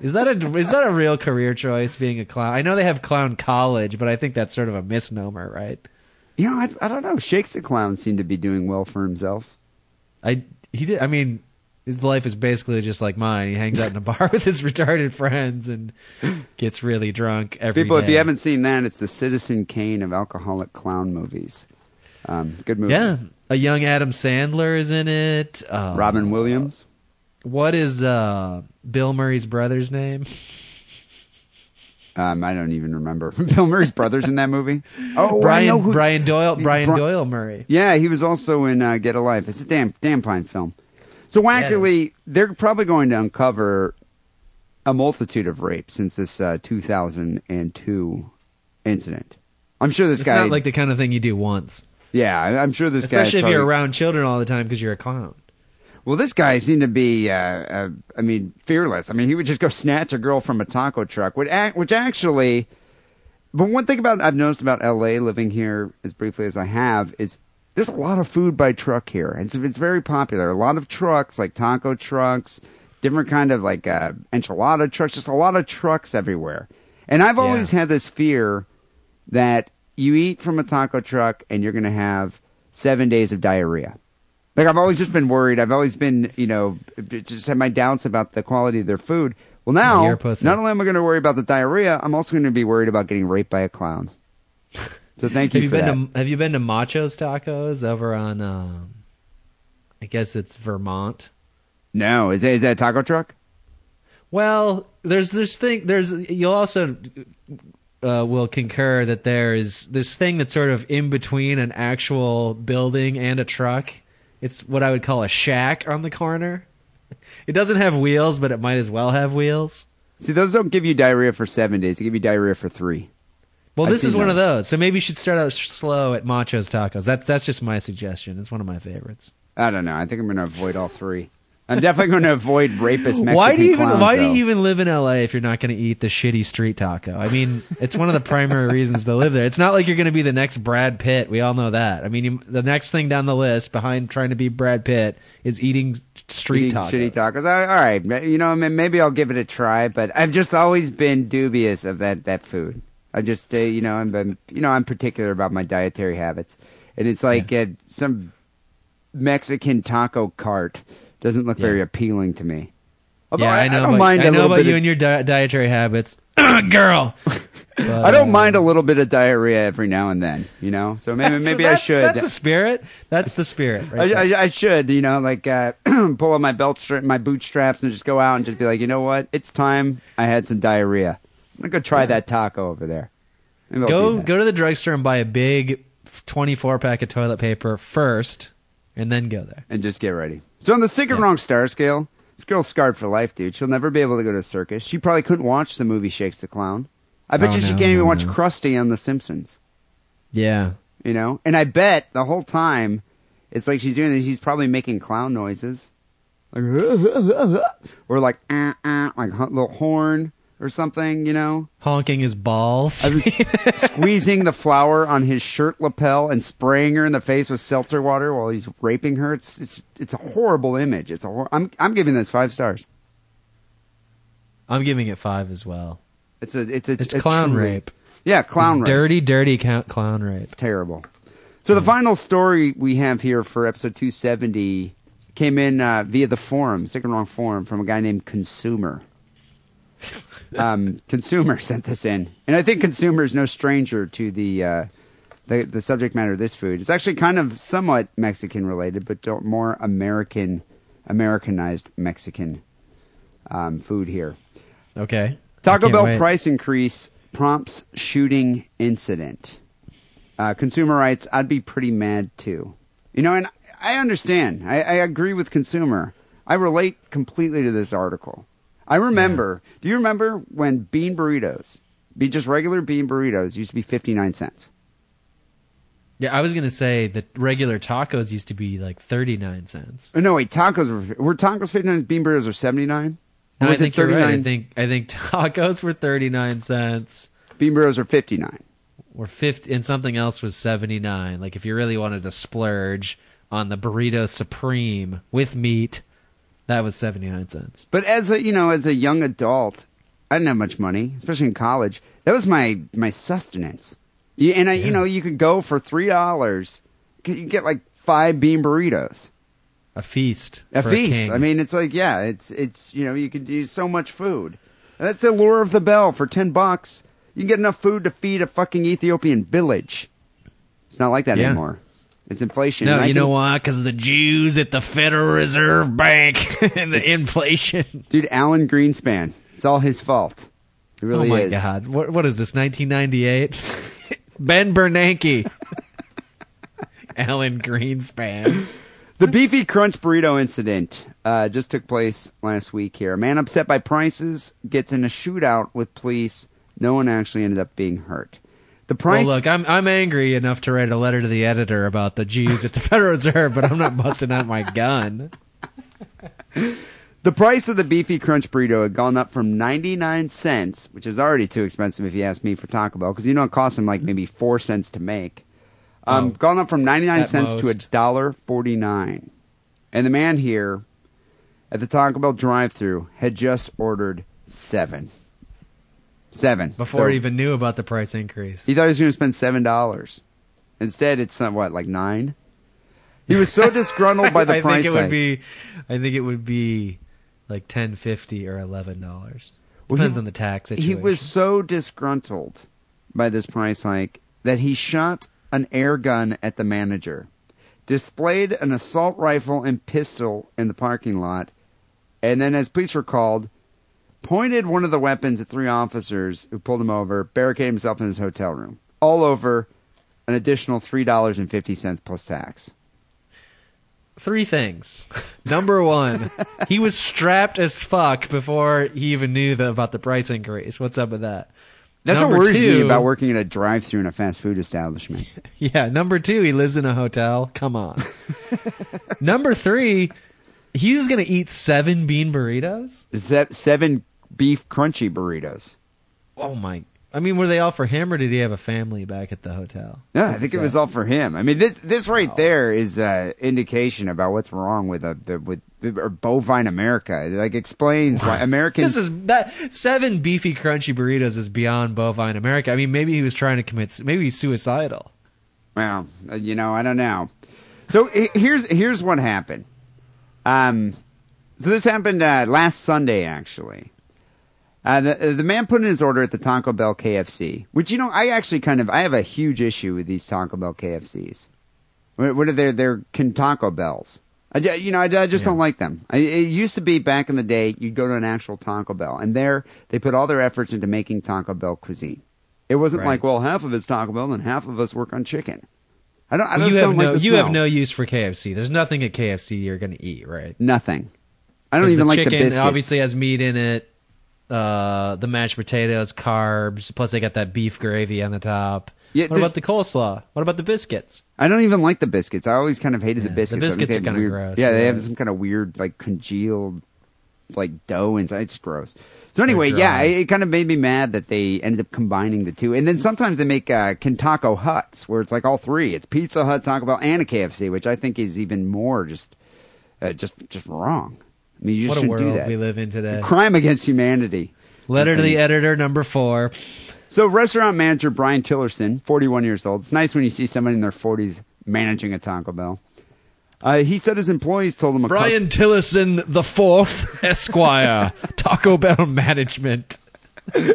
is that a is that a real career choice being a clown? I know they have clown college, but I think that's sort of a misnomer, right?
You know, I, I don't know. Shakes the clown seemed to be doing well for himself.
I he did. I mean, his life is basically just like mine. He hangs out in a bar with his retarded friends and gets really drunk every
People, if you haven't seen that, it's the Citizen Kane of alcoholic clown movies. Um, good movie.
yeah, a young Adam Sandler is in it. Uh,
Robin Williams.
What is uh, Bill Murray's brother's name?
Um, I don't even remember. Bill Murray's brother's in that movie. Oh, I
Brian
know who.
Brian Doyle Brian
Bri-
Doyle Murray.
Yeah, he was also in uh, Get a Life. It's a damn damn fine film. So
Yeah, it
they're probably going to uncover a multitude of rapes since this uh, 2002 incident. I'm sure this
It's
guy.
not like the kind of thing you do once,
yeah, I'm sure this guy.
especially if you're around children all the time because you're a clown.
Well, this guy seemed to be, uh, uh, I mean, fearless. I mean, he would just go snatch a girl from a taco truck, which, which actually. But one thing about I've noticed about L.A. living here as briefly as I have is there's a lot of food by truck here. It's it's very popular. A lot of trucks, like taco trucks, different kind of like uh, enchilada trucks, just a lot of trucks everywhere. And I've
Yeah.
always had this fear that you eat from a taco truck and you're going to have seven days of diarrhea. Like I've always just been worried. I've always been, you know, just had my doubts about the quality of their food. Well, now
You're a pussy.
not only am I going to worry about the diarrhea, I'm also going to be worried about getting raped by a clown. So thank you
Have you been
that.
to Have you been to Macho's Tacos over on? Um, I guess it's Vermont.
no, is that, is that a taco truck?
Well, there's this thing. There's you'll also uh, will concur that there is this thing that's sort of in between an actual building and a truck. It's what I would call a shack on the corner. It doesn't have wheels, but it might as well have wheels.
See, those don't give you diarrhea for seven days. They give you diarrhea for three.
Well,
I've
this is one of
those.
So maybe you should start out slow at Macho's Tacos. That's that's just my suggestion. It's one of my favorites.
I don't know. I think I'm going to avoid all three. I'm definitely going to avoid rapist Mexican
why do you even
clowns,
Why do you even live in LA if you're not going to eat the shitty street taco? I mean, it's one of the primary reasons to live there. It's not like you're going to be the next Brad Pitt. We all know that. I mean, you, the next thing down the list behind trying to be Brad Pitt is eating street
Eating
tacos.
shitty tacos. All right, all right, you know, I mean, maybe I'll give it a try, but I've just always been dubious of that that food. I just, uh, you know, I'm, I'm, you know, I'm particular about my dietary habits, and it's like uh, some Mexican taco cart doesn't look
Yeah.
very appealing to me. Although
Yeah, I know.
don't
about,
mind
I
a
know
little
about you
of-
and your di- dietary habits, girl. But,
I don't
uh,
mind a little bit of diarrhea every now and then, you know. So maybe maybe I should.
That's the spirit. That's the spirit.
I,
Right there.
I, I should, you know, like uh, pull up my belt strap, my bootstraps, and just go out and just be like, you know what? It's time. I had some diarrhea. I'm gonna go try that taco over there. Maybe
go go to the drugstore and buy a big 24 pack of toilet paper first, and then go there.
and just get ready. So on the sick and
Yeah.
wrong star scale, this girl's scarred for life, dude. She'll never be able to go to a circus. She probably couldn't watch the movie Shakes the Clown. I bet
Oh,
you she
no,
can't even
no,
watch
no.
Krusty on The Simpsons.
Yeah.
You know, and I bet the whole time it's like she's doing this. She's probably making clown noises, like or like uh, uh, like a little horn or something. You know,
Honking his balls.
I was squeezing the flower on his shirt lapel and spraying her in the face with seltzer water while he's raping her. It's it's it's a horrible image. It's a hor- I'm I'm giving this five stars.
I'm giving it five as well.
It's a it's a
It's
a
clown
truly-
rape.
Yeah, clown
It's
rape.
dirty, dirty clown rape.
It's terrible. So the final story we have here for episode 270 came in uh, via the forum, sick and wrong forum, from a guy named Consumer. Um, Consumer sent this in, and I think Consumer is no stranger to the, uh, the the subject matter of this food. It's actually kind of somewhat Mexican related, but more American, Americanized Mexican um, food here.
Okay.
Taco Bell
wait.
price increase prompts shooting incident. Uh, consumer writes, I'd be pretty mad too. You know, and I understand. I, I agree with consumer. I relate completely to this article. I remember. Do you remember when bean burritos, be just regular bean burritos, used to be fifty nine cents?
Yeah, I was gonna say that regular tacos used to be like thirty nine cents.
Oh, no, wait, tacos were were tacos fifty nine. Bean burritos are seventy nine.
No, I think you're right. I think I think tacos were thirty nine cents.
bean burritos are fifty nine.
Or fifty, and something else was seventy nine. Like if you really wanted to splurge on the burrito supreme with meat, that was seventy nine cents.
But as a you know, as a young adult, I didn't have much money, especially in college. That was my my sustenance. You, and I, you know, you could go for three dollars. You get like five bean burritos.
A feast.
A feast. I mean, it's like yeah, it's it's you know, you could do so much food. And that's the lure of the bell. For ten bucks, you can get enough food to feed a fucking Ethiopian village. It's not like that
Yeah.
anymore. It's inflation.
No, you know why? Because the Jews at the Federal Reserve Bank and the inflation.
dude. Alan Greenspan. It's all his fault. It really is.
oh my
is.
God! What what is this? 1998. ben Bernanke. Alan Greenspan.
The beefy crunch burrito incident uh, just took place last week here. A man upset by prices gets in a shootout with police. No one actually ended up being hurt. The price.
Well, look, I'm I'm angry enough to write a letter to the editor about the Jews at the Federal Reserve, but I'm not busting out my gun.
The price of the beefy crunch burrito had gone up from 99 cents, which is already too expensive if you ask me for Taco Bell, because you know it costs them like maybe 4 cents to make. Um,
Oh.
gone up from 99
At
cents to a dollar 49. And the man here at the Taco Bell drive-through had just ordered 7. 7.
Before
So
he even knew about the price increase.
He thought he was going to spend $7. Instead, it's uh, what, like 9? He was so disgruntled by the
I
price
think it would be, I think it would be like ten fifty or eleven dollars.
Well,
Depends
he-
on the tax situation.
He was so disgruntled by this price hike that he shot an air gun at the manager, displayed an assault rifle and pistol in the parking lot, and then, as police were called, pointed one of the weapons at three officers who pulled him over, barricaded himself in his hotel room. All over an additional $3.50 plus tax.
Three things. Number one, he was strapped as fuck before he even knew the, about the price increase. What's up with that?
That's
Number
what worries me about working at a drive through in a fast food establishment.
Yeah. Number two, he lives in a hotel. Come on. number three, he was gonna eat seven bean burritos.
Se- Seven beef crunchy burritos.
Oh my! I mean, were they all for him, or did he have a family back at the hotel?
No, I think it was all for him. I mean, this this right there is uh, indication about what's wrong with a with or bovine America. It, like explains why Americans.
This is that seven beefy crunchy burritos is beyond bovine America. I mean, maybe he was trying to commit. Maybe he's suicidal.
well, uh, you know, I don't know. So he- here's here's what happened. Um, so this happened uh, last Sunday, actually. Uh, the the man put in his order at the Taco Bell KFC, which you know I actually kind of I have a huge issue with these Taco Bell KFCs. What, what are their their Taco Bells? I, you know I, I just don't like them. I, it used to be back in the day you'd go to an actual Taco Bell and there they put all their efforts into making Taco Bell cuisine. It wasn't
Right.
like well half of it's Taco Bell and half of us work on chicken. I don't. I
you have no.
like
you have no use for KFC. There's nothing at KFC you're going to eat, right?
nothing. I don't even
the
like
chicken
the biscuits.
obviously has meat in it. Uh, the mashed potatoes, carbs. Plus, they got that beef gravy on the top.
Yeah,
what about the coleslaw? What about the biscuits?
I don't even like the biscuits. I always kind of hated
Yeah,
the
the
biscuits. Think
biscuits are kinda
weird-
gross,
Yeah, they have some kind of weird, like congealed, like dough inside. It's gross. So anyway, yeah, it, it kind of made me mad that they ended up combining the two. And then sometimes they make uh, Kentaco Huts, where it's like all three. It's Pizza Hut, Taco Bell, and a KFC, which I think is even more just, uh, just, just wrong. I mean, you
What
shouldn't do
world
that.
we live in today.
Crime against humanity.
Letter to the editor, number four.
So, restaurant manager Brian Tillerson, 41 years old. It's nice when you see somebody in their 40s managing a Taco Bell. Uh, he said his employees told him a
Brian Tillerson the Fourth, Esquire, Taco Bell Management.
but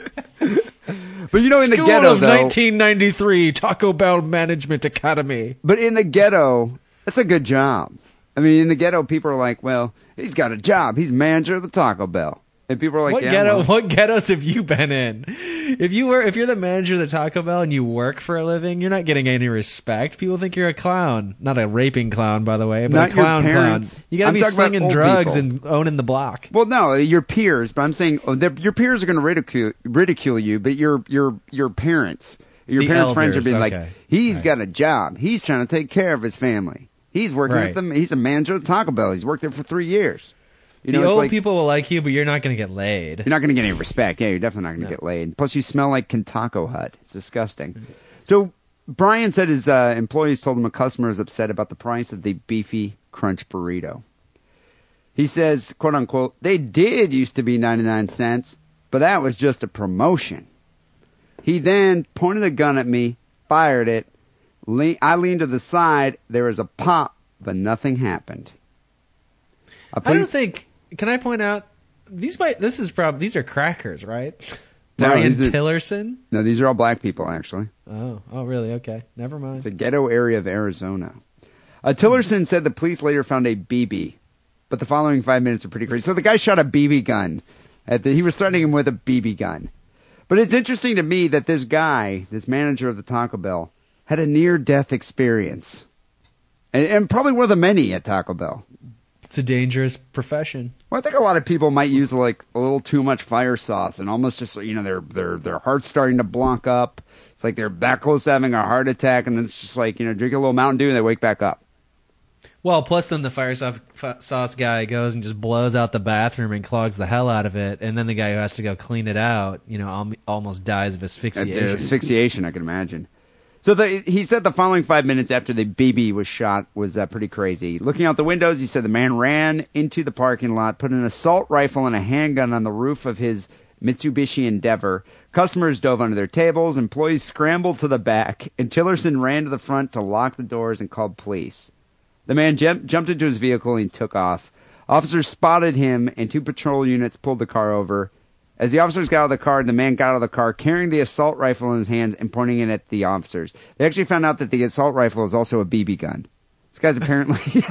you know, in the ghetto
of
though,
1993, Taco Bell Management Academy.
but in the ghetto, that's a good job. I mean, in the ghetto, people are like, "Well, he's got a job. He's manager of the Taco Bell." And people are like,
what
yeah,
ghetto?
well,
What ghettos have you been in? If you were, if you're the manager of the Taco Bell and you work for a living, you're not getting any respect. People think you're a clown, not a raping clown, by the way, but
Not
a clown clown. You gotta
I'm
be slinging drugs
people.
and owning the block.
Well, no, your peers, but I'm saying oh, your peers are going to ridicule ridicule you, but your your your parents, your
The
parents' friends are
elders,
being like,
okay.
he's
Right.
got a job, he's trying to take care of his family, he's working
Right.
at the, he's a manager at Taco Bell, he's worked there for three years. You know,
the
it's
old
like,
people will like you, but you're not gonna get laid.
You're not going to get any respect. Yeah, you're definitely not going to
No.
get laid. Plus, you smell like Kentucky Hut. It's disgusting. So, Brian said his uh, employees told him a customer is upset about the price of the beefy crunch burrito. He says, quote unquote, they did used to be 99 cents, but that was just a promotion. He then pointed a gun at me, fired it. Le- I leaned to the side. There was a pop, but nothing happened.
I don't think. Can I point out these? Might this is probably these are crackers, right?
No,
Brian
these
Tillerson.
No, these are all black people, actually.
Oh, oh, really? Okay, never mind.
It's a ghetto area of Arizona. Uh, Tillerson said the police later found a BB, but the following five minutes are pretty crazy. So the guy shot a BB gun. At the, he was threatening him with a BB gun. But it's interesting to me that this guy, this manager of the Taco Bell, had a near-death experience, and, and probably one of the many at Taco Bell.
It's a dangerous profession.
Well, I think a lot of people might use like a little too much fire sauce, and almost just you know their their their heart's starting to block up. It's like they're that close to having a heart attack, and then it's just like you know drink a little Mountain Dew and they wake back up.
Well, plus then the fire sauce, sauce guy goes and just blows out the bathroom and clogs the hell out of it, and then the guy who has to go clean it out, you know, almost dies of asphyxiation.
asphyxiation, I can imagine. So the, he said the following five minutes after the BB was shot was uh, pretty crazy. Looking out the windows, he said the man ran into the parking lot, put an assault rifle and a handgun on the roof of his Mitsubishi Endeavor. Customers dove under their tables, employees scrambled to the back, and Tillerson ran to the front to lock the doors and called police. The man jump, jumped into his vehicle and took off. Officers spotted him, and two patrol units pulled the car over. As the officers got out of the car, the man got out of the car carrying the assault rifle in his hands and pointing it at the officers. They actually found out that the assault rifle is also a BB gun. This guy's apparently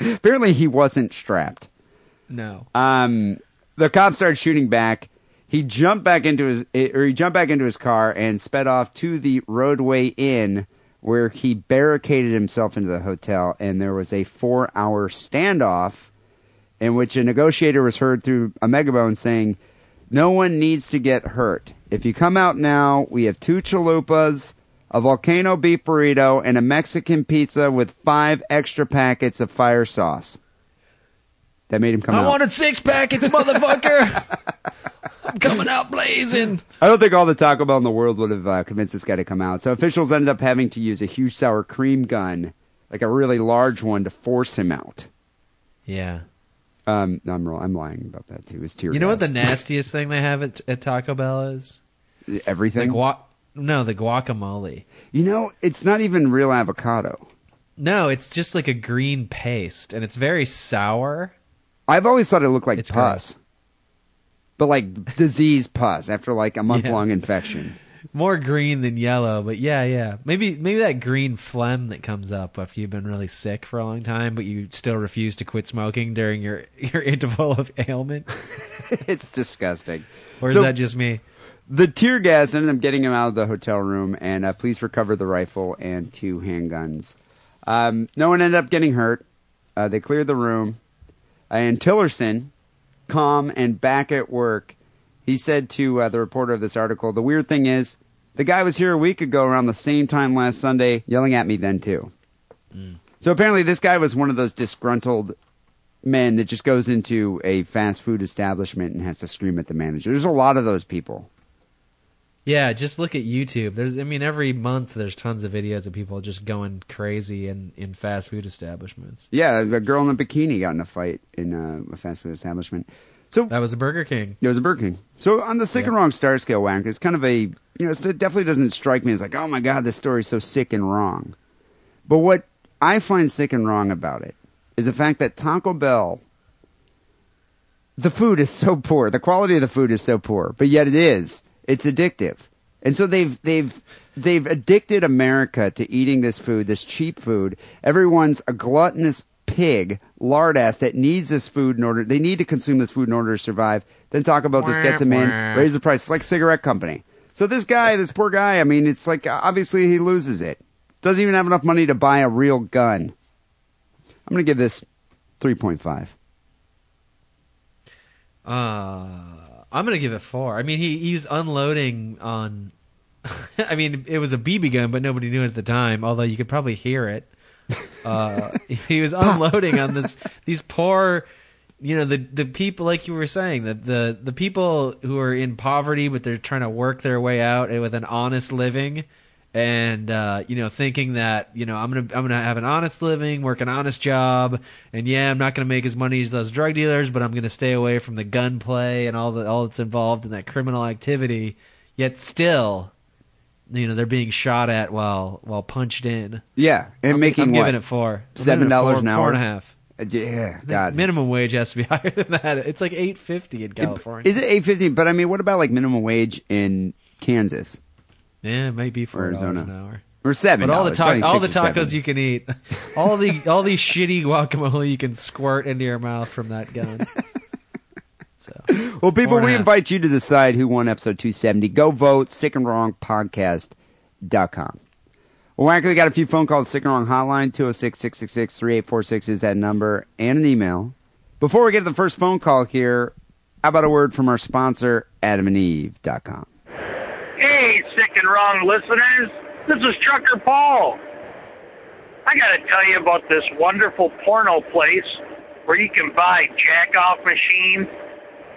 apparently he wasn't strapped.
no.
Um, the cop started shooting back. He jumped back into his or he jumped back into his car and sped off to the Rodeway Inn where he barricaded himself into the hotel and there was a 4-hour standoff in which a negotiator was heard through a megaphone saying, "No one needs to get hurt. If you come out now, we have two chalupas, a volcano beef burrito, and a Mexican pizza with five extra packets of fire sauce." That made him come out.
I
out.
wanted six packets, motherfucker. I'm coming out blazing.
I don't think all the Taco Bell in the world would have uh, convinced this guy to come out. So officials ended up having to use a huge sour cream gun, like a really large one, to force him out.
Yeah.
Um, no, I'm, I'm lying about that too. It's tear
You know what the nastiest thing they have at, at Taco Bell is? The
everything.
gua- No, the guacamole.
you know, it's not even real avocado.
No, it's just like a green paste, and it's very sour.
I've always thought it looked like
It's
pus,
gross.
but like disease pus after like a month long infection.
More green than yellow, but yeah, yeah. Maybe maybe that green phlegm that comes up after you've been really sick for a long time, but you still refuse to quit smoking during your your interval of ailment.
it's disgusting.
Or is
So-
that just me?
The tear gas ended up getting him out of the hotel room, and uh, police recovered the rifle and two handguns. Um, no one ended up getting hurt. Uh, they cleared the room. and Tillerson, calm and back at work, he said to uh, the reporter of this article, "The weird thing is, the guy was here a week ago around the same time last Sunday, yelling at me then too." So apparently, this guy was one of those disgruntled men that just goes into a fast food establishment and has to scream at the manager. There's a lot of those people.
Yeah, just look at YouTube. There's, I mean, every month there's tons of videos of people just going crazy in, in fast food establishments.
Yeah, a girl in a bikini got in a fight in uh, a fast food establishment. So
That was a Burger King.
it was a Burger King. So on the sick and wrong star scale, Wank, it's kind of a you know it definitely doesn't strike me as like oh my god this story's so sick and wrong. But what I find sick and wrong about it is the fact that Taco Bell, the food is so poor, the quality of the food is so poor, but yet it is. It's addictive, and so they've they've they've addicted America to eating this food, this cheap food. Everyone's a gluttonous pig, lard ass that needs this food in order. They need to consume this food in order to survive. Then talk about this gets him in, raise the price. It's like cigarette company. So this guy, this poor guy. I mean, it's like obviously he loses it. Doesn't even have enough money to buy a real gun. I'm gonna give this three point five.
Uh, I'm gonna give it four. I mean, he he's unloading on. I mean, it was a BB gun, but nobody knew it at the time. Although you could probably hear it. Uh, he was unloading on this these poor, you know, the the people like you were saying the the the people who are in poverty, but they're trying to work their way out with an honest living. And uh, you know, thinking that you know I'm gonna I'm gonna have an honest living, work an honest job, and yeah, I'm not gonna make as money as those drug dealers, but I'm gonna stay away from the gunplay and all the all that's involved in that criminal activity. Yet still, you know, they're being shot at while while punched in.
Yeah, and
I'm,
making
I'm
what?
giving it four.
Seven dollars an hour?
Four and a half.
Uh, Yeah, God.
Minimum wage has to be higher than that. It's like eight fifty in California.
Is it eight fifty? But I mean, what about like minimum wage in Kansas
yeah, it might be four
Arizona.
an hour.
or seven?
But all the ta- all the tacos you can eat, all the all the shitty guacamole you can squirt into your mouth from that gun. So.
Well, people,
Four and a
we invite you to decide who won episode two seventy. Go vote. Sick and wrong podcast.com. Well, we actually got a few phone calls. Sick and wrong hotline 206-666-3846 is that number, and an email. Before we get to the first phone call here, how about a word from our sponsor, AdamandEve.com.
Hey, sick and wrong listeners. This is Trucker Paul. I got to tell you about this wonderful porno place where you can buy jack off machines,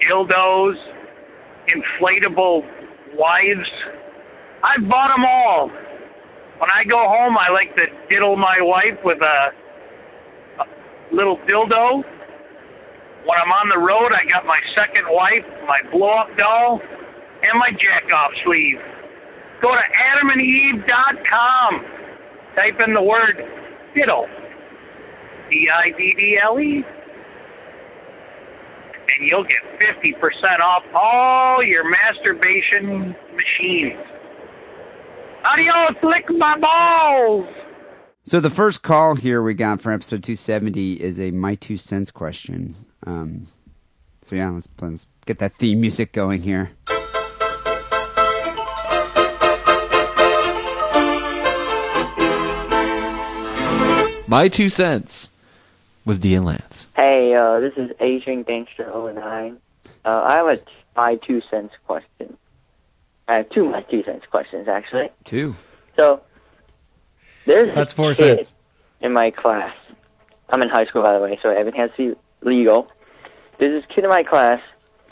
dildos, inflatable wives. I've bought them all. When I go home, I like to diddle my wife with a, a little dildo. When I'm on the road, I got my second wife, my blow up doll, and my jack off sleeve. Go to adamandeve.com. Type in the word diddle. D I D D L E. And you'll get 50% off all your masturbation machines. Adios, lick my balls!
So the first call here we got for episode 270 is a my two cents question. Um, so yeah, let's, let's get that theme music going here.
my two cents with D and Lance.
Hey, uh, this is Asian Gangster 09. Uh, I have a t- my two cents question. I have two my two cents questions actually.
Two.
So there's
That's four cents.
in my class. I'm in high school by the way, so everything has to be legal. There's this kid in my class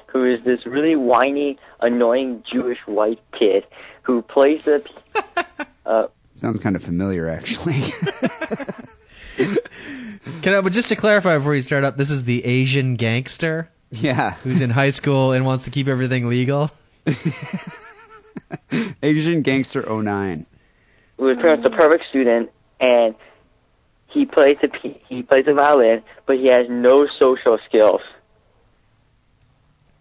who is this really whiny, annoying Jewish white kid who plays the uh,
Sounds kind of familiar, actually.
Can I, but just to clarify before you start up, this is the Asian gangster
yeah.
who's in high school and wants to keep everything legal.
Asian Gangster 09.
who is pretty much the perfect student, and he plays the p- he plays the violin, but he has no social skills.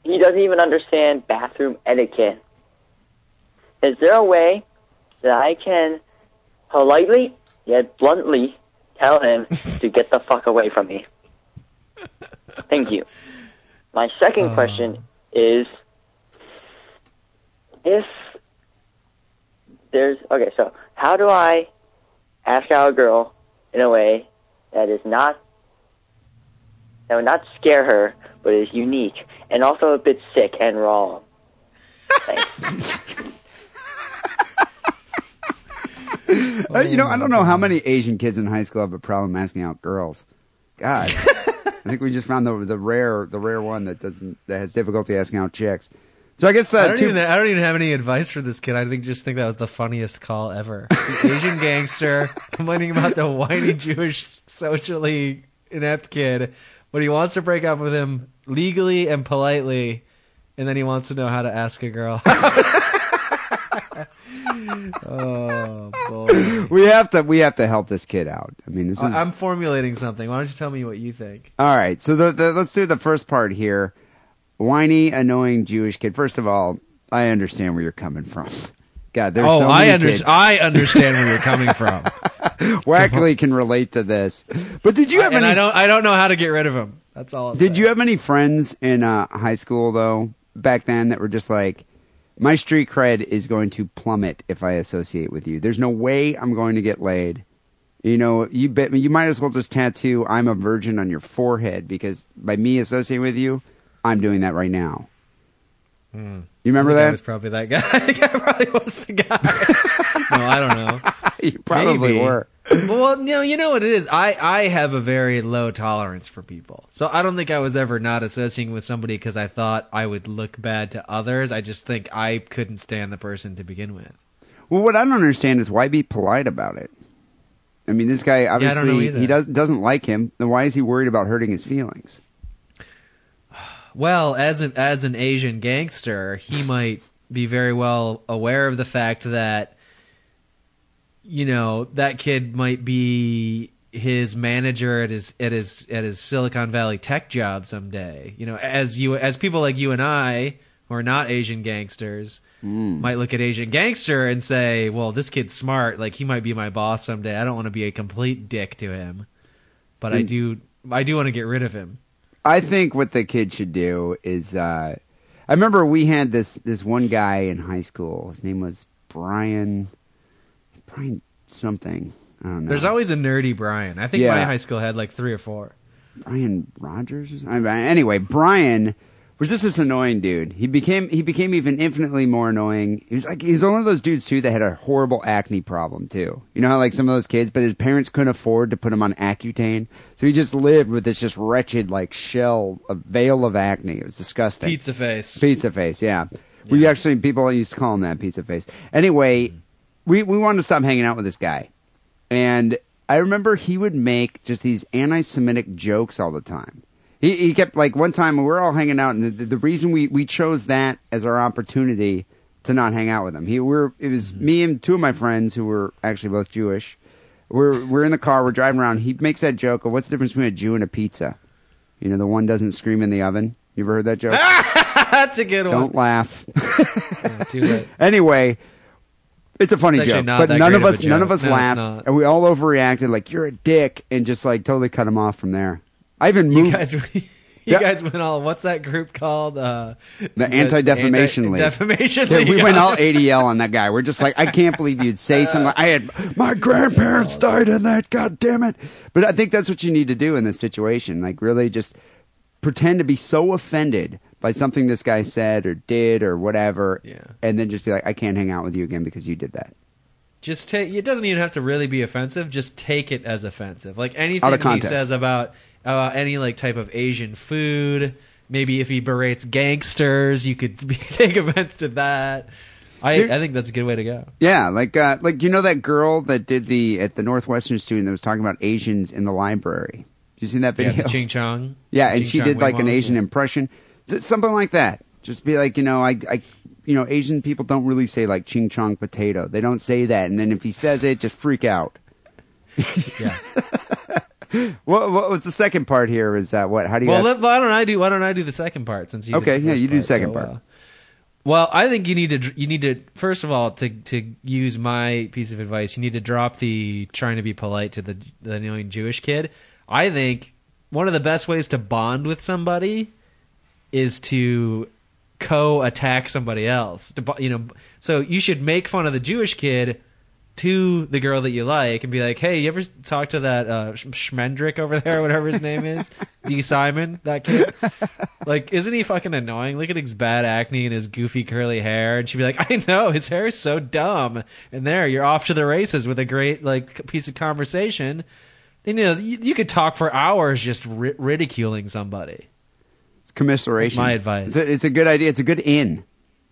He doesn't even understand bathroom etiquette. Is there a way that I can politely yet bluntly tell him to get the fuck away from me? Thank you. My second oh. question is if there's okay, so how do I ask out a girl in a way that is not that would not scare her, but is unique and also a bit sick and wrong? Thanks.
Uh, you know, I don't know how many Asian kids in high school have a problem asking out girls. God, I think we just found the the rare the rare one that doesn't that has difficulty asking out chicks. So I guess uh,
I don't
two-
even I don't even have any advice for this kid. I think just think that was the funniest call ever. The Asian gangster complaining about the whiny Jewish socially inept kid, but he wants to break up with him legally and politely, and then he wants to know how to ask a girl. oh boy!
we have to we have to help this kid out. I mean, this is
I'm formulating something. Why don't you tell me what you think?
all right. So the, the let's do the first part here. Whiny, annoying Jewish kid. First of all, I understand where you're coming from. God, there's
oh,
so
I
many
under-. I understand where you're coming from.
Wackerly can relate to this. But did you have
and
any?
I don't I don't know how to get rid of him. That's all. I'll
Did
say.
you have any friends in uh, high school though back then that were just like, my street cred is going to plummet if I associate with you. There's no way I'm going to get laid. You know, you bet you might as well just tattoo "I'm a virgin" on your forehead because by me associating with you, I'm doing that right now. You remember
Hmm. I
that?
was probably that guy. I probably was the guy. no, I don't know.
you probably
Maybe.
were.
well, you know, you know what it is. I I have a very low tolerance for people, so I don't think I was ever not associating with somebody because I thought I would look bad to others. I just think I couldn't stand the person to begin with.
Well, what I don't understand is why be polite about it. I mean, this guy
I don't know
obviously he does doesn't like him. Then why is he worried about hurting his feelings?
Well, as an as an Asian gangster, he might be very well aware of the fact that you know that kid might be his manager at his at his at his Silicon Valley tech job someday. You know, as you as people like you and I who are not Asian gangsters might look at Asian gangster and say, "Well, this kid's smart. Like he might be my boss someday. I don't want to be a complete dick to him, but I do I do want to get rid of him."
I think what the kid should do is uh I remember we had this this one guy in high school. His name was Brian Brian something. I don't know.
There's always a nerdy Brian. I think
Yeah.
my high school had like three or four.
Brian Rogers or something. Anyway, Brian was just this annoying dude. He became he became even infinitely more annoying. He was like he was one of those dudes too that had a horrible acne problem too. You know how like some of those kids, but his parents couldn't afford to put him on Accutane, so he just lived with this just wretched like shell, a veil of acne. It was disgusting.
Pizza face.
Pizza face, yeah. We actually people used to call him that pizza face. Anyway, we we wanted to stop hanging out with this guy, and I remember he would make just these anti-Semitic jokes all the time. He he kept like one time we were all hanging out, and the, the reason we we chose that as our opportunity to not hang out with him. He we're it was mm-hmm. me and two of my friends who were actually both Jewish. We're we're in the car, we're driving around. He makes that joke of what's the difference between a Jew and a pizza? You know, the one doesn't scream in the oven. You ever heard that joke?
That's a good one.
Don't laugh.
late.
anyway, it's a funny
It's
joke, but none of
of
us, none of us
No,
laughed, and we all overreacted like you're a dick, and just like totally cut him off from there. I even
You
moved
guys, you
Yeah.
guys went all. What's that group called? Uh,
the Anti-Defamation League.
Defamation
Yeah, we went all ADL on that guy. We're just like, I can't believe you'd say something. Like, I had my grandparents died in that. God damn it! But I think that's what you need to do in this situation. Like, really, just pretend to be so offended by something this guy said or did or whatever,
Yeah.
and then just be like, I can't hang out with you again because you did that.
Just take. It doesn't even have to really be offensive. Just take it as offensive. Like anything
of
he says about uh, any like type of Asian food. Maybe if he berates gangsters, you could take offense to that. I, I think that's a good way to go.
Yeah, like uh, like you know that girl that did the at the Northwestern student that was talking about Asians in the library. You seen that video?
the Ching Chong.
Yeah, and
Ching
she
Chong
did like an
Wing
Asian
yeah.
impression, something like that. Just be like, you know, I, I, you know, Asian people don't really say like ching chong potato. They don't say that, and then if he says it, just freak out.
Yeah.
What, what was the second part here? Is that what? How do you?
Well,
ask-
let, why don't I do? Why don't I do the second part since you?
Okay, yeah, you do the
part
second
so
part.
well. Well, I think you need to. You need to first of all to to use my piece of advice. You need to drop the trying to be polite to the the annoying Jewish kid. I think one of the best ways to bond with somebody is to co-attack somebody else. To, you know, so you should make fun of the Jewish kid to the girl that you like and be like, "Hey, you ever talk to that uh, Schmendrick over there, whatever his name is, D. Simon, that kid? Like, isn't he fucking annoying? Look at his bad acne and his goofy curly hair." And she'd be like, "I know his hair is so dumb." And there, you're off to the races with a great like piece of conversation. Then you know you, you could talk for hours just ri- ridiculing somebody.
Commiseration.
That's my advice.
It's a, it's a good idea. It's a good in.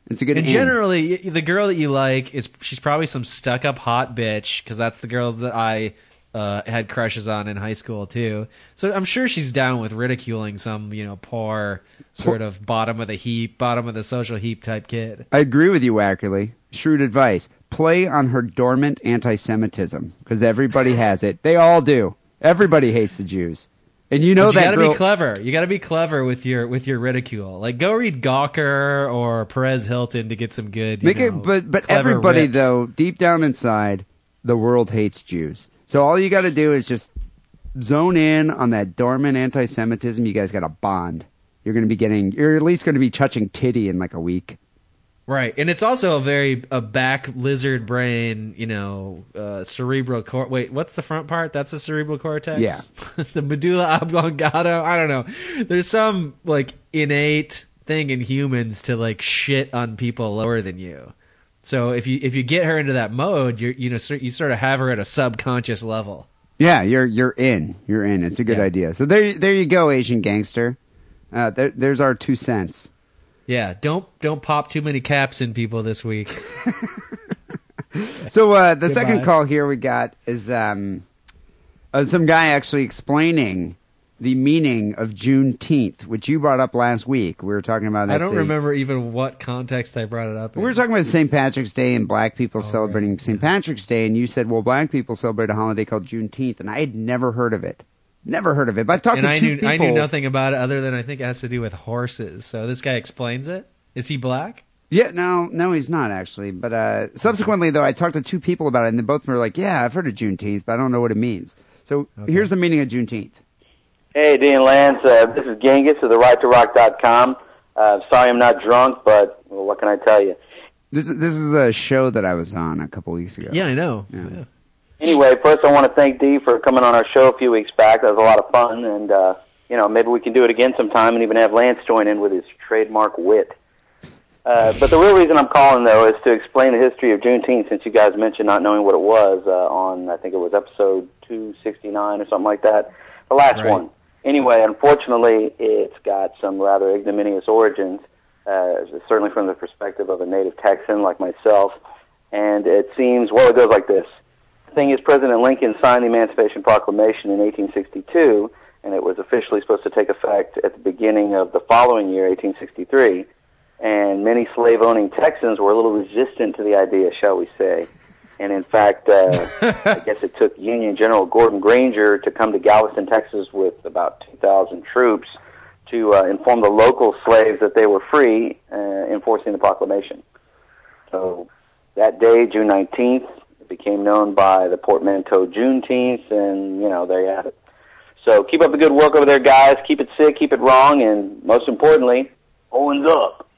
It's a good
And
in.
generally, the girl that you like is she's probably some stuck up hot bitch because that's the girls that I uh, had crushes on in high school too. So I'm sure she's down with ridiculing some you know poor sort of bottom of the heap, bottom of the social heap type kid.
I agree with you, Wackerly. Shrewd advice. Play on her dormant anti-Semitism because everybody has it. They all do. Everybody hates the Jews, and you know
But you
that
gotta
girl.
be clever. You gotta be clever with your with your ridicule. Like go read Gawker or Perez Hilton to get some good. You
Make
know,
it, but but everybody
rips.
though, deep down inside, the world hates Jews. So all you got to do is just zone in on that dormant anti-Semitism. You guys got a bond. You're going to be getting. You're at least going to be touching titty in like a week.
Right, and it's also a very a back lizard brain, you know, uh, cerebral cor. Wait, what's the front part? That's a cerebral cortex.
Yeah.
the medulla oblongata. I don't know. There's some like innate thing in humans to like shit on people lower than you. So if you if you get her into that mode, you're you know you sort of have her at a subconscious level.
Yeah, you're you're in. You're in. It's a good
Yeah.
idea. So there there you go, Asian gangster. Uh, there, there's our two cents.
Yeah, don't don't pop too many caps in people this week.
So uh, the second call here we got is um, uh, some guy actually explaining the meaning of Juneteenth, which you brought up last week. We were talking about.
I don't
a-
remember even what context I brought it up. In.
We were talking about St. Patrick's Day and black people
Oh,
celebrating St. Patrick's Day, and you said, "Well, black people celebrate a holiday called Juneteenth," and I had never heard of it. Never heard of it. But I've talked
and
to
I
two
knew
people.
I knew nothing about it other than I think it has to do with horses. So this guy explains it. Is he black?
Yeah, no, no, he's not actually. But uh, subsequently, though, I talked to two people about it, and they both were like, "Yeah, I've heard of Juneteenth, but I don't know what it means." So here's the meaning of Juneteenth.
Hey, Dean Lance. Uh, this is Genghis of the Right to Rock.com. Uh, sorry I'm not drunk, but well, what can I tell you?
This is this is a show that I was on a couple weeks ago.
Yeah, I know.
Yeah.
Anyway, first I want to thank Dee for coming on our show a few weeks back. That was a lot of fun, and uh, you know maybe we can do it again sometime, and even have Lance join in with his trademark wit. Uh, but the real reason I'm calling though is to explain the history of Juneteenth, since you guys mentioned not knowing what it was uh, on I think it was episode 269 or something like that, the last
Right.
one. Anyway, unfortunately, it's got some rather ignominious origins, uh, certainly from the perspective of a native Texan like myself. And it seems, well, it goes like this. Thing is, President Lincoln signed the Emancipation Proclamation in 1862, and it was officially supposed to take effect at the beginning of the following year, 1863. And many slave owning Texans were a little resistant to the idea, shall we say. And in fact, uh, I guess it took Union General Gordon Granger to come to Galveston, Texas, with about 2,000 troops to uh, inform the local slaves that they were free, uh, enforcing the proclamation. So that day, June 19th, it became known by the portmanteau Juneteenth, and, you know, there you have it. So keep up the good work over there, guys. Keep it sick, keep it wrong, and most importantly, Owens up.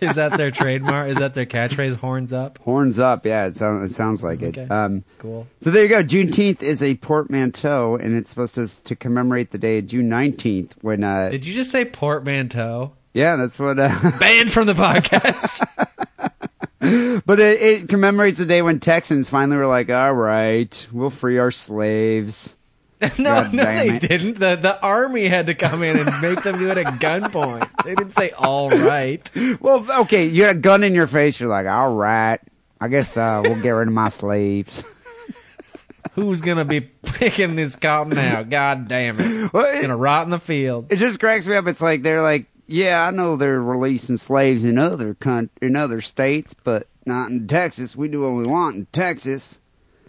Is that their trademark? Is that their catchphrase? Horns up.
Horns up, yeah, it, sound, it sounds like it.
Okay.
Um,
Cool.
so there you go. Juneteenth is a portmanteau, and it's supposed to to commemorate the day of June nineteenth when. Uh,
Did you just say portmanteau?
yeah, that's what. Uh,
Banned from the podcast.
but it, it commemorates the day when Texans finally were like, "All right, we'll free our slaves."
no,
God
no, they
it.
didn't. The the army had to come in and make them do it at gunpoint. They didn't say all right.
Well, okay, you had a gun in your face. You're like, "All right, I guess uh, we'll get rid of my slaves."
Who's gonna be picking this cotton out? God damn it!
Well,
It's
it-
gonna rot in the field.
it just cracks me up. It's like they're like, yeah, I know they're releasing slaves in other coun- in other states, but not in Texas. We do what we want in Texas.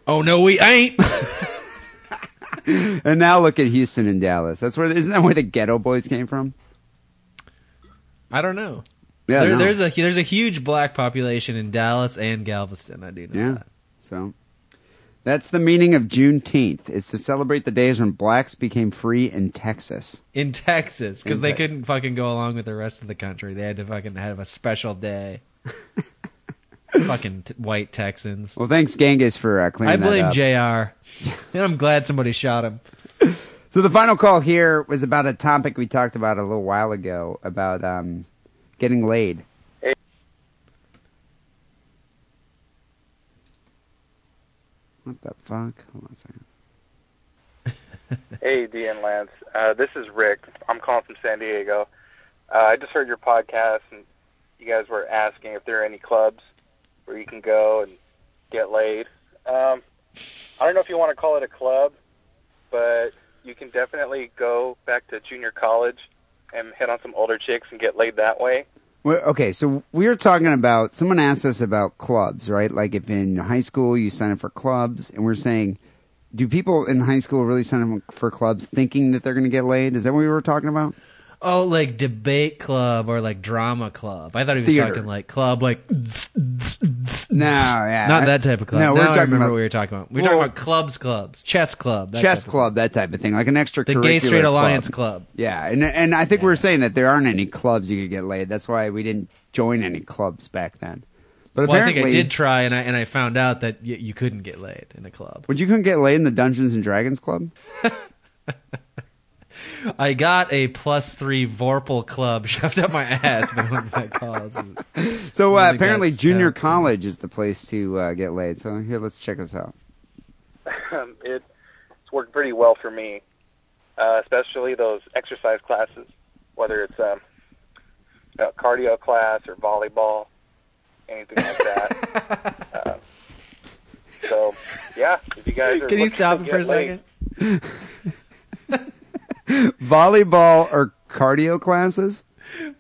Oh no, we ain't.
And now look at Houston and Dallas. That's where isn't that where the Geto Boys came from?
I don't know.
Yeah,
There-
no.
there's a there's a huge black population in Dallas and Galveston. I do know
yeah.
that.
So that's the meaning of Juneteenth. It's to celebrate the days when blacks became free in Texas.
In Texas, because they couldn't fucking go along with the rest of the country. They had to fucking have a special day. fucking t- white Texans.
Well, thanks, Genghis, for uh, clearing
I blame
that.
Jr. and I'm glad somebody shot him.
So the final call here was about a topic we talked about a little while ago about um, getting laid. What the fuck? Hold on a second.
Hey, D and Lance. Uh, this is Rick. I'm calling from San Diego. Uh, I just heard your podcast, and you guys were asking if there are any clubs where you can go and get laid. Um, I don't know if you want to call it a club, but you can definitely go back to junior college and hit on some older chicks and get laid that way.
Okay, so we were talking about someone asked us about clubs, right? Like if in high school you sign up for clubs, and we're saying, do people in high school really sign up for clubs thinking that they're going to get laid? Is that what we were talking about?
Oh, like debate club or like drama club. I thought he was
Theater.
talking like club, like
No, yeah,
not that type of club.
No, we're
I
talking about
what we were talking about. We were
Well-
talking about clubs, clubs, chess club,
chess club, that type of thing, like an extra club.
the Gay Straight Alliance club.
Yeah, and and I think we we're saying that there aren't any clubs you could get laid. That's why we didn't join any clubs back then. But
Well, I think I did try, and I and I found out that y- you couldn't get laid in a club.
Would you couldn't get laid in the Dungeons and Dragons club?
I got a plus three Vorpal club shoved up my ass, but what that calls.
So uh, apparently,
that's
junior
counts.
college is the place to uh, get laid. So here, let's check this out.
Um, it, it's worked pretty well for me, uh, especially those exercise classes, whether it's um, a cardio class or volleyball, anything like that. uh, so, yeah, if you guys are
Can you stop
to
for a
get laid,
second?
Volleyball or cardio classes?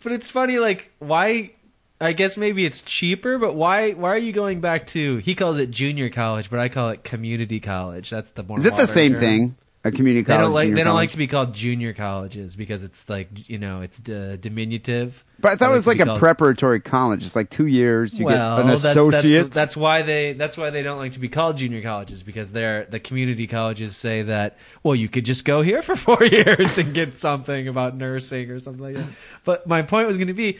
But it's funny, like why? I guess maybe it's cheaper, but why? Why are you going back to? He calls it junior college, but I call it community college. That's the more.
Is it the same
term.
thing? A community
They
college?
don't like. They don't like to be called junior colleges because it's like you know it's uh, diminutive.
But I thought it was like a
called-
preparatory college. It's like two years. You
well,
get an
that's,
associate.
that's that's why they that's why they don't like to be called junior colleges because they're the community colleges say that well you could just go here for four years and get something about nursing or something like that. But my point was going to be,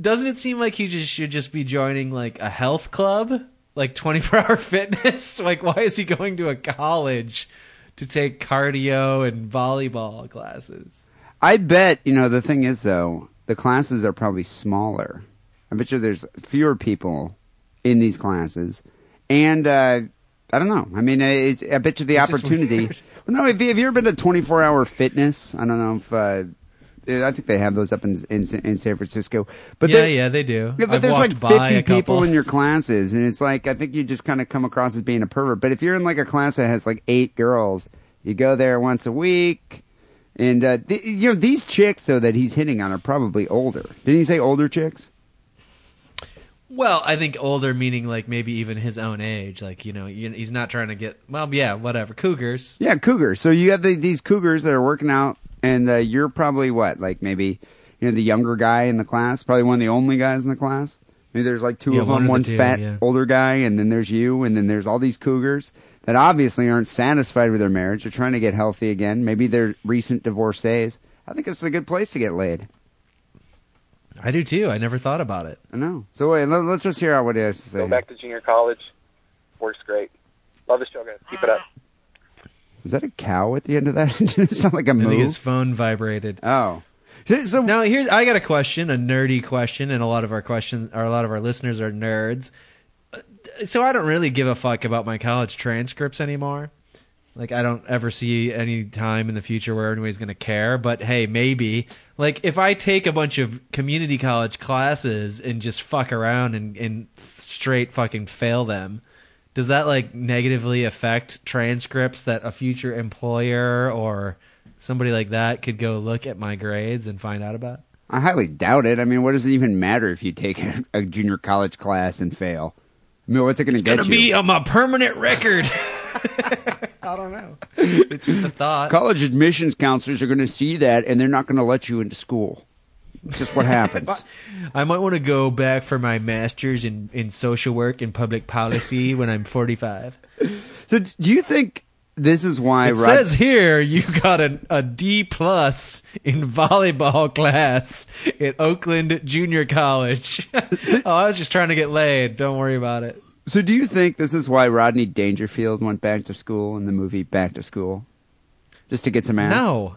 doesn't it seem like he just should just be joining like a health club, like twenty four hour fitness? Like why is he going to a college to take cardio and volleyball classes?
I bet you know the thing is though the classes are probably smaller. I bet you there's fewer people in these classes, and uh, I don't know. I mean, it's, I bet you the
It's
opportunity. Well, no, if you, have you ever been to 24 hour fitness? I don't know if uh, I think they have those up in in, in San Francisco. But
yeah, yeah, they do.
Yeah, but
I've
there's like 50 people in your classes, and it's like I think you just kind of come across as being a pervert. But if you're in like a class that has like eight girls, you go there once a week, and uh, th- you know these chicks though that he's hitting on are probably older. Didn't he say older chicks?
Well, I think older meaning like maybe even his own age. Like you know, he's not trying to get. Well, yeah, whatever. Cougars.
Yeah, cougars. So you have the, these cougars that are working out, and uh, you're probably what, like maybe you know the younger guy in the class, probably one of the only guys in the class. Maybe there's like two
Yeah,
of
one
them,
of the
one
two,
fat
yeah.
older guy, and then there's you, and then there's all these cougars that obviously aren't satisfied with their marriage. They're trying to get healthy again. Maybe they're recent divorcees. I think it's a good place to get laid.
I do too. I never thought about it.
I know. So wait, let, us just hear out what he has to say.
go back to junior college. Works great. Love the show, guys. Keep it up.
Was that a cow at the end of that? Did it sound like a
I think his phone vibrated.
Oh. So
now here's I got a question, a nerdy question, and a lot of our questions, or a lot of our listeners are nerds. Uh, So I don't really give a fuck about my college transcripts anymore. Like I don't ever see any time in the future where anybody's going to care. But hey, maybe like if I take a bunch of community college classes and just fuck around and, and straight fucking fail them, does that like negatively affect transcripts that a future employer or somebody like that could go look at my grades and find out about?
I highly doubt it. I mean, what does it even matter if you take a, a junior college class and fail? I mean, what's it going to
It's
get
gonna
you?
be on my permanent record. I don't know. It's just a thought.
College admissions counselors are going to see that, and they're not going to let you into school. It's just what happens.
I might want to go back for my master's in, in social work and public policy when I'm 45.
so, do you think this is why
It
Rod-
says here you got a, a D plus in volleyball class at Oakland Junior College. oh, I was just trying to get laid. Don't worry about it.
So, do you think this is why Rodney Dangerfield went back to school in the movie Back to School, just to get some ass?
No,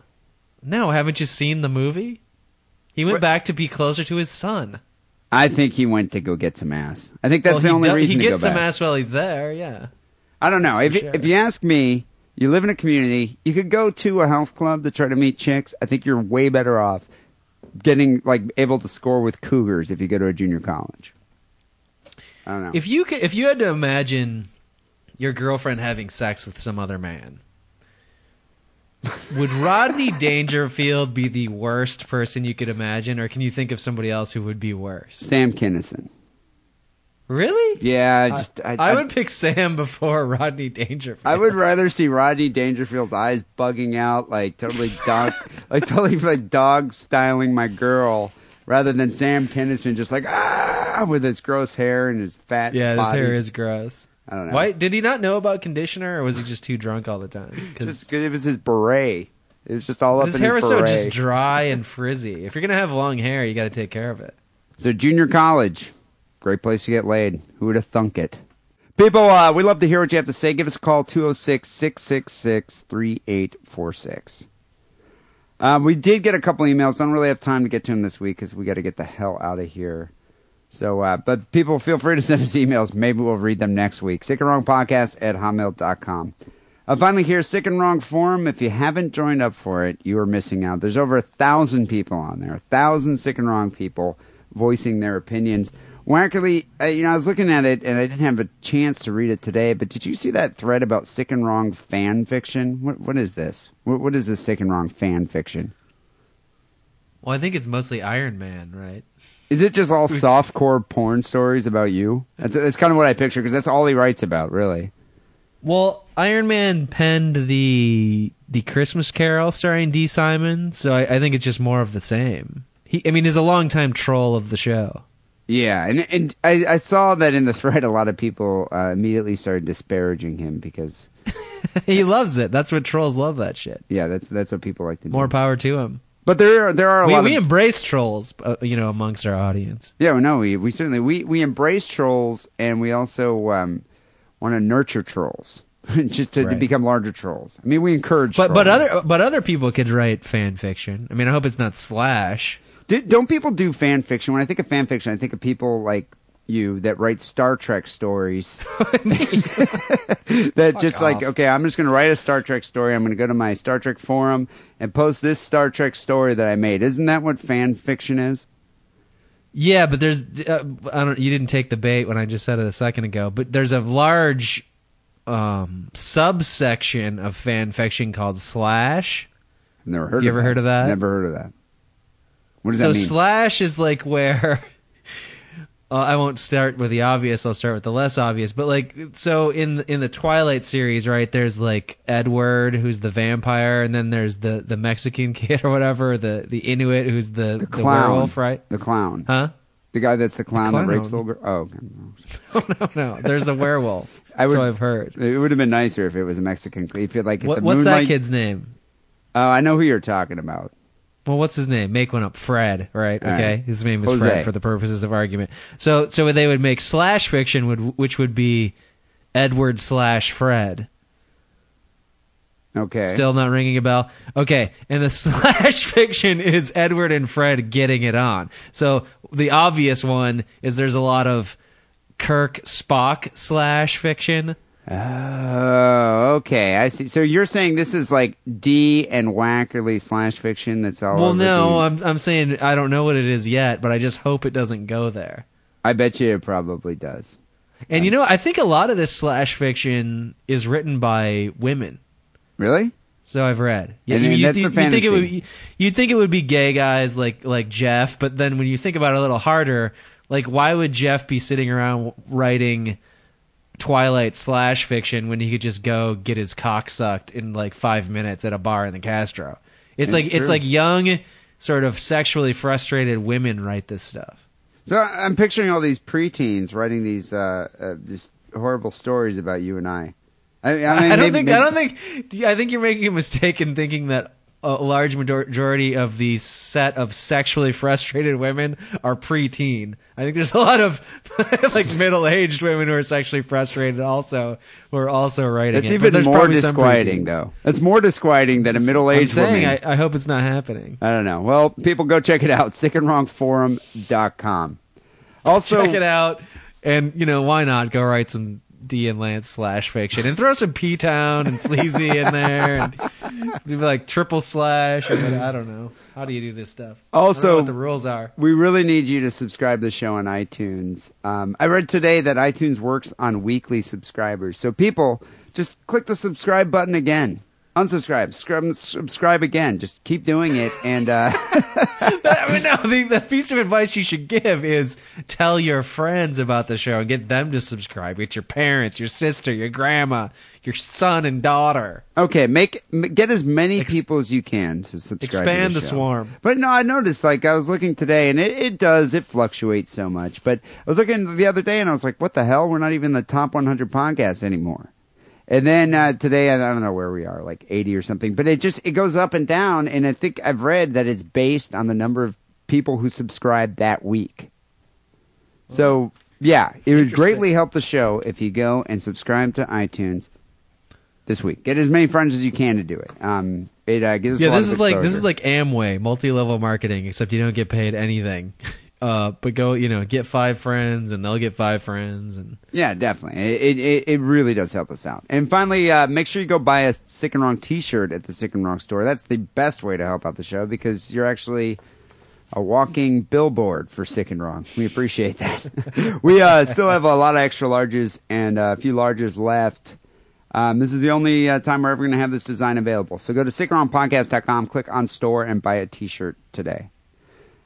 no. Haven't you seen the movie? He went back to be closer to his son.
I think he went to go get some ass. I think that's
Well,
the only
do-
reason
he gets some ass while he's there. Yeah.
I don't know.
That's
If
sure.
if you ask me, you live in a community, you could go to a health club to try to meet chicks. I think you're way better off getting like able to score with cougars if you go to a junior college. I don't know.
If you could, if you had to imagine your girlfriend having sex with some other man, would Rodney Dangerfield be the worst person you could imagine, or can you think of somebody else who would be worse?
Sam Kinison.
Really?
Yeah, I just I,
I, would pick Sam before Rodney Dangerfield.
I would rather see Rodney Dangerfield's eyes bugging out, like totally dog, like totally like dog styling my girl, rather than Sam Kinison just like ah with his gross hair and his fat.
Yeah, his hair is gross.
I don't know.
Why did he not know about conditioner, or was he just too drunk all the time? Because
it was his beret. It was just all up
his
in
hair
his
was so just dry and frizzy. If you're gonna have long hair, you got to take care of it.
So junior college, great place to get laid. Who would have thunk it? People, uh, we love to hear what you have to say. Give us a call, 206-666-3846. Um, we did get a couple emails. Don't really have time to get to them this week because we got to get the hell out of here. So, uh, but people feel free to send us emails. Maybe we'll read them next week. Sick and Wrong Podcast at hotmail.com. Uh, finally, here, Sick and Wrong Forum. If you haven't joined up for it, you are missing out. There's over a thousand people on there, a thousand Sick and Wrong people voicing their opinions. Wackerly, uh, you know, I was looking at it and I didn't have a chance to read it today, but did you see that thread about Sick and Wrong fan fiction? What, what is this? What, what is this Sick and Wrong fan fiction?
Well, I think it's mostly Iron Man, right?
Is it just all softcore porn stories about you? That's, that's kind of what I picture because that's all he writes about, really.
Well, Iron Man penned the the Christmas Carol starring D. Simon, so I, I think it's just more of the same. He, I mean, he's a longtime troll of the show.
Yeah, and and I, I saw that in the thread, a lot of people uh, immediately started disparaging him because
he loves it. That's what trolls love. That shit.
yeah, that's that's what people like to do.
More power to him.
But there are there are a
We,
lot
we
of
embrace trolls, uh, you know, amongst our audience.
yeah, no, we we certainly we we embrace trolls and we also um, want to nurture trolls just to, to become larger trolls. I mean, we encourage,
But but other but other people could write fan fiction. I mean, I hope it's not slash.
Do, don't people do fan fiction? When I think of fan fiction, I think of people like you that write Star Trek stories. that just like,
off.
okay, I'm just going to write a Star Trek story. I'm going to go to my Star Trek forum and post this Star Trek story that I made. Isn't that what fan fiction is?
Yeah, but there's uh, I don't. You didn't take the bait when I just said it a second ago. But there's a large um, subsection of fan fiction called slash.
Never heard.
You ever
that.
heard of that?
Never heard of that. What does
so
that mean?
So slash is like where uh, I won't start with the obvious. I'll start with the less obvious. But like, so in in the Twilight series, right? There's like Edward, who's the vampire, and then there's the the Mexican kid or whatever, the the Inuit, who's the the,
clown,
werewolf, right?
The clown,
Huh?
the guy that's the clown, that
clown.
rapes little girl. Oh, okay.
no, no. There's a werewolf.
I would,
so I've heard.
It would have been nicer if it was a Mexican. If it like if
What,
the
what's that kid's name?
Oh, I know who you're talking about.
Well, what's his name? Make one up. Fred, right?
All
Okay,
right.
his name is
Jose.
Fred for the purposes of argument. So, so they would make slash fiction, would which would be Edward slash Fred.
Okay.
Still not ringing a bell. Okay, and the slash fiction is Edward and Fred getting it on. So the obvious one is there's a lot of Kirk Spock slash fiction.
Oh, okay. I see. So you're saying this is like D and Wackerly slash fiction. That's all.
Well, no, I'm I'm saying I don't know what it is yet, but I just hope it doesn't go there.
I bet you it probably does.
And you know, I think a lot of this slash fiction is written by women.
Really?
So I've read.
And
you,
that's the
you think it would
fantasy.
be, you'd think it would be gay guys like like Jeff, but then when you think about it a little harder, like why would Jeff be sitting around writing Twilight slash fiction when he could just go get his cock sucked in like five minutes at a bar in the Castro? It's,
It's
like it's like young, sort of sexually frustrated women write this stuff.
So I'm picturing all these preteens writing these uh, uh, just horrible stories about you and I. I, I, mean,
I don't
maybe-
think.
maybe-
I don't think. I think you're making a mistake in thinking that a large majority of the set of sexually frustrated women are preteen. I think there's a lot of like middle-aged women who are sexually frustrated also who are also writing.
That's
it.
Even more disquieting, though. It's more disquieting than a
I'm
middle-aged
saying
woman.
I, I hope it's not happening.
I don't know. Well, people go check it out. Sickandwrongforum.com. Also,
Check it out, and you know why not go write some D and Lance slash fiction and throw some P Town and Sleazy in there and do like triple slash or I don't know. How do you do this stuff? I don't know
Also,
what the rules are.
We really need you to subscribe to the show on iTunes. Um, I read today that iTunes works on weekly subscribers. So people, just click the subscribe button again. Unsubscribe. Scrub, subscribe again. Just keep doing it. And uh,
I mean, no, the, the piece of advice you should give is tell your friends about the show and get them to subscribe. Get your parents, your sister, your grandma, your son and daughter.
okay, make get as many people as you can to subscribe. to
Expand the
show.
swarm.
But no, I noticed. Like I was looking today, and it, it does. It fluctuates so much. But I was looking the other day, and I was like, "What the hell? We're not even the top 100 podcasts anymore." And then uh, today, I don't know where we are, like 80 or something. But it just it goes up and down, and I think I've read that it's based on the number of people who subscribe that week. So yeah, it would greatly help the show if you go and subscribe to iTunes this week. Get as many friends as you can to do it. Um, it uh, gives us a
Yeah,
lot
this
of
is like this is like Amway, multi-level marketing, except you don't get paid anything. Uh, but go, you know, get five friends, and they'll get five friends, and
Yeah, definitely. It, it it really does help us out. And finally, uh, make sure you go buy a Sick and Wrong T-shirt at the Sick and Wrong store. That's the best way to help out the show because you're actually a walking billboard for Sick and Wrong. We appreciate that. we uh, still have a lot of extra larges and uh, a few larges left. Um, this is the only uh, time we're ever going to have this design available. So go to sickandwrongpodcast.com, click on store, and buy a T-shirt today.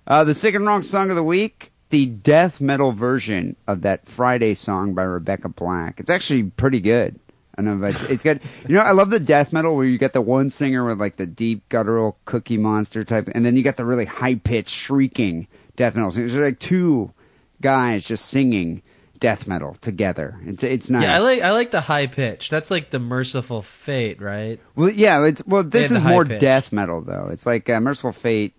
Uh, the sick and wrong song of the week, the death metal version of that Friday song by Rebecca Black. It's actually pretty good. I don't know if it's, it's good. You know, I love the death metal where you get the one singer with like the deep guttural cookie monster type, and then you get the really high pitched shrieking death metal. So there's like two guys just singing death metal together. It's it's nice.
yeah, I like I like the high pitch. That's like the Mercyful Fate, right?
Well, yeah, it's well. This is more
pitch.
death metal though. It's like uh, Mercyful Fate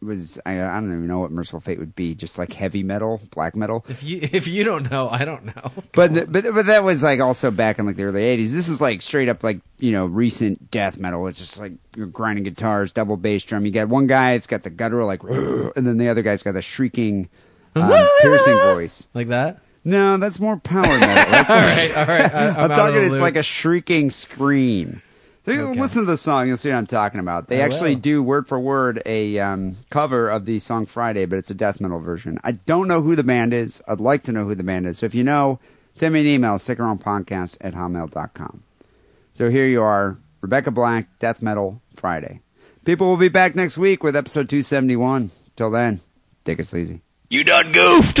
was. I, I don't even know what Mercyful Fate would be. Just like heavy metal, black metal.
If you if you don't know, I don't know.
But the, but but that was like also back in like the early '80s. This is like straight up like you know recent death metal. It's just like you're grinding guitars, double bass drum. You got one guy, it's got the guttural like, and then the other guy's got the shrieking, um, piercing voice.
Like that?
No, that's more power metal. That's
all right, all right. I,
I'm,
I'm,
talking. It's
loop.
like a shrieking scream. So you
Okay.
listen to the song, you'll see what I'm talking about. They
I
actually
will.
do word for word a um, cover of the song Friday, but it's a death metal version. I don't know who the band is. I'd like to know who the band is. So if you know, send me an email, sickandwrongpodcast at hotmail.com. So here you are, Rebecca Black, Death Metal Friday. People will be back next week with episode 271. Till then, take it sleazy.
You done goofed.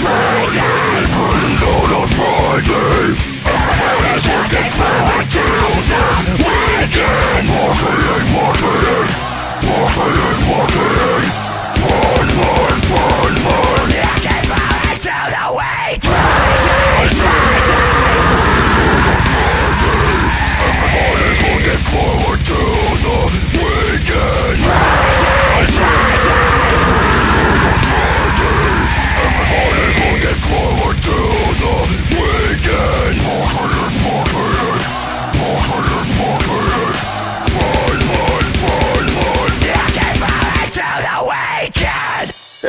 Friday, Friday, out on Friday, everybody's looking forward to the weekend, marketing, marketing, marketing, marketing, fun, fun, fun, fun, looking forward to the weekend, Friday, Everybody's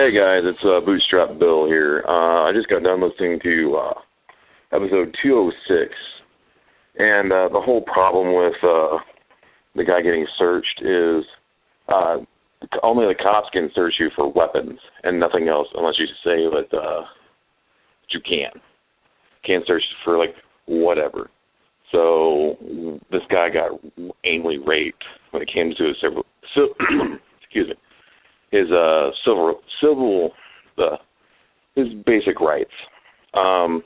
Hey guys, it's uh, Bootstrap Bill here. Uh, I just got done listening to uh, episode 206, and uh, the whole problem with uh, the guy getting searched is uh, only the cops can search you for weapons and nothing else, unless you say that, uh, you can. Can't search for like whatever. So this guy got anally raped when it came to his civil, civil excuse me, his uh civil civil uh, his basic rights. Um,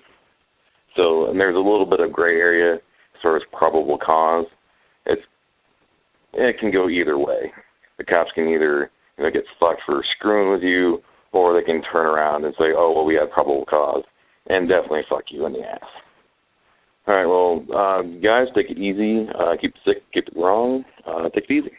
so and there's a little bit of gray area as far as probable cause. It's it can go either way. The cops can either you know get stuck for screwing with you, or they can turn around and say, "Oh, well, we have probable cause," and definitely fuck you in the ass. All right, well, uh, guys, take it easy. Uh, keep it sick, keep it wrong. Uh, take it easy.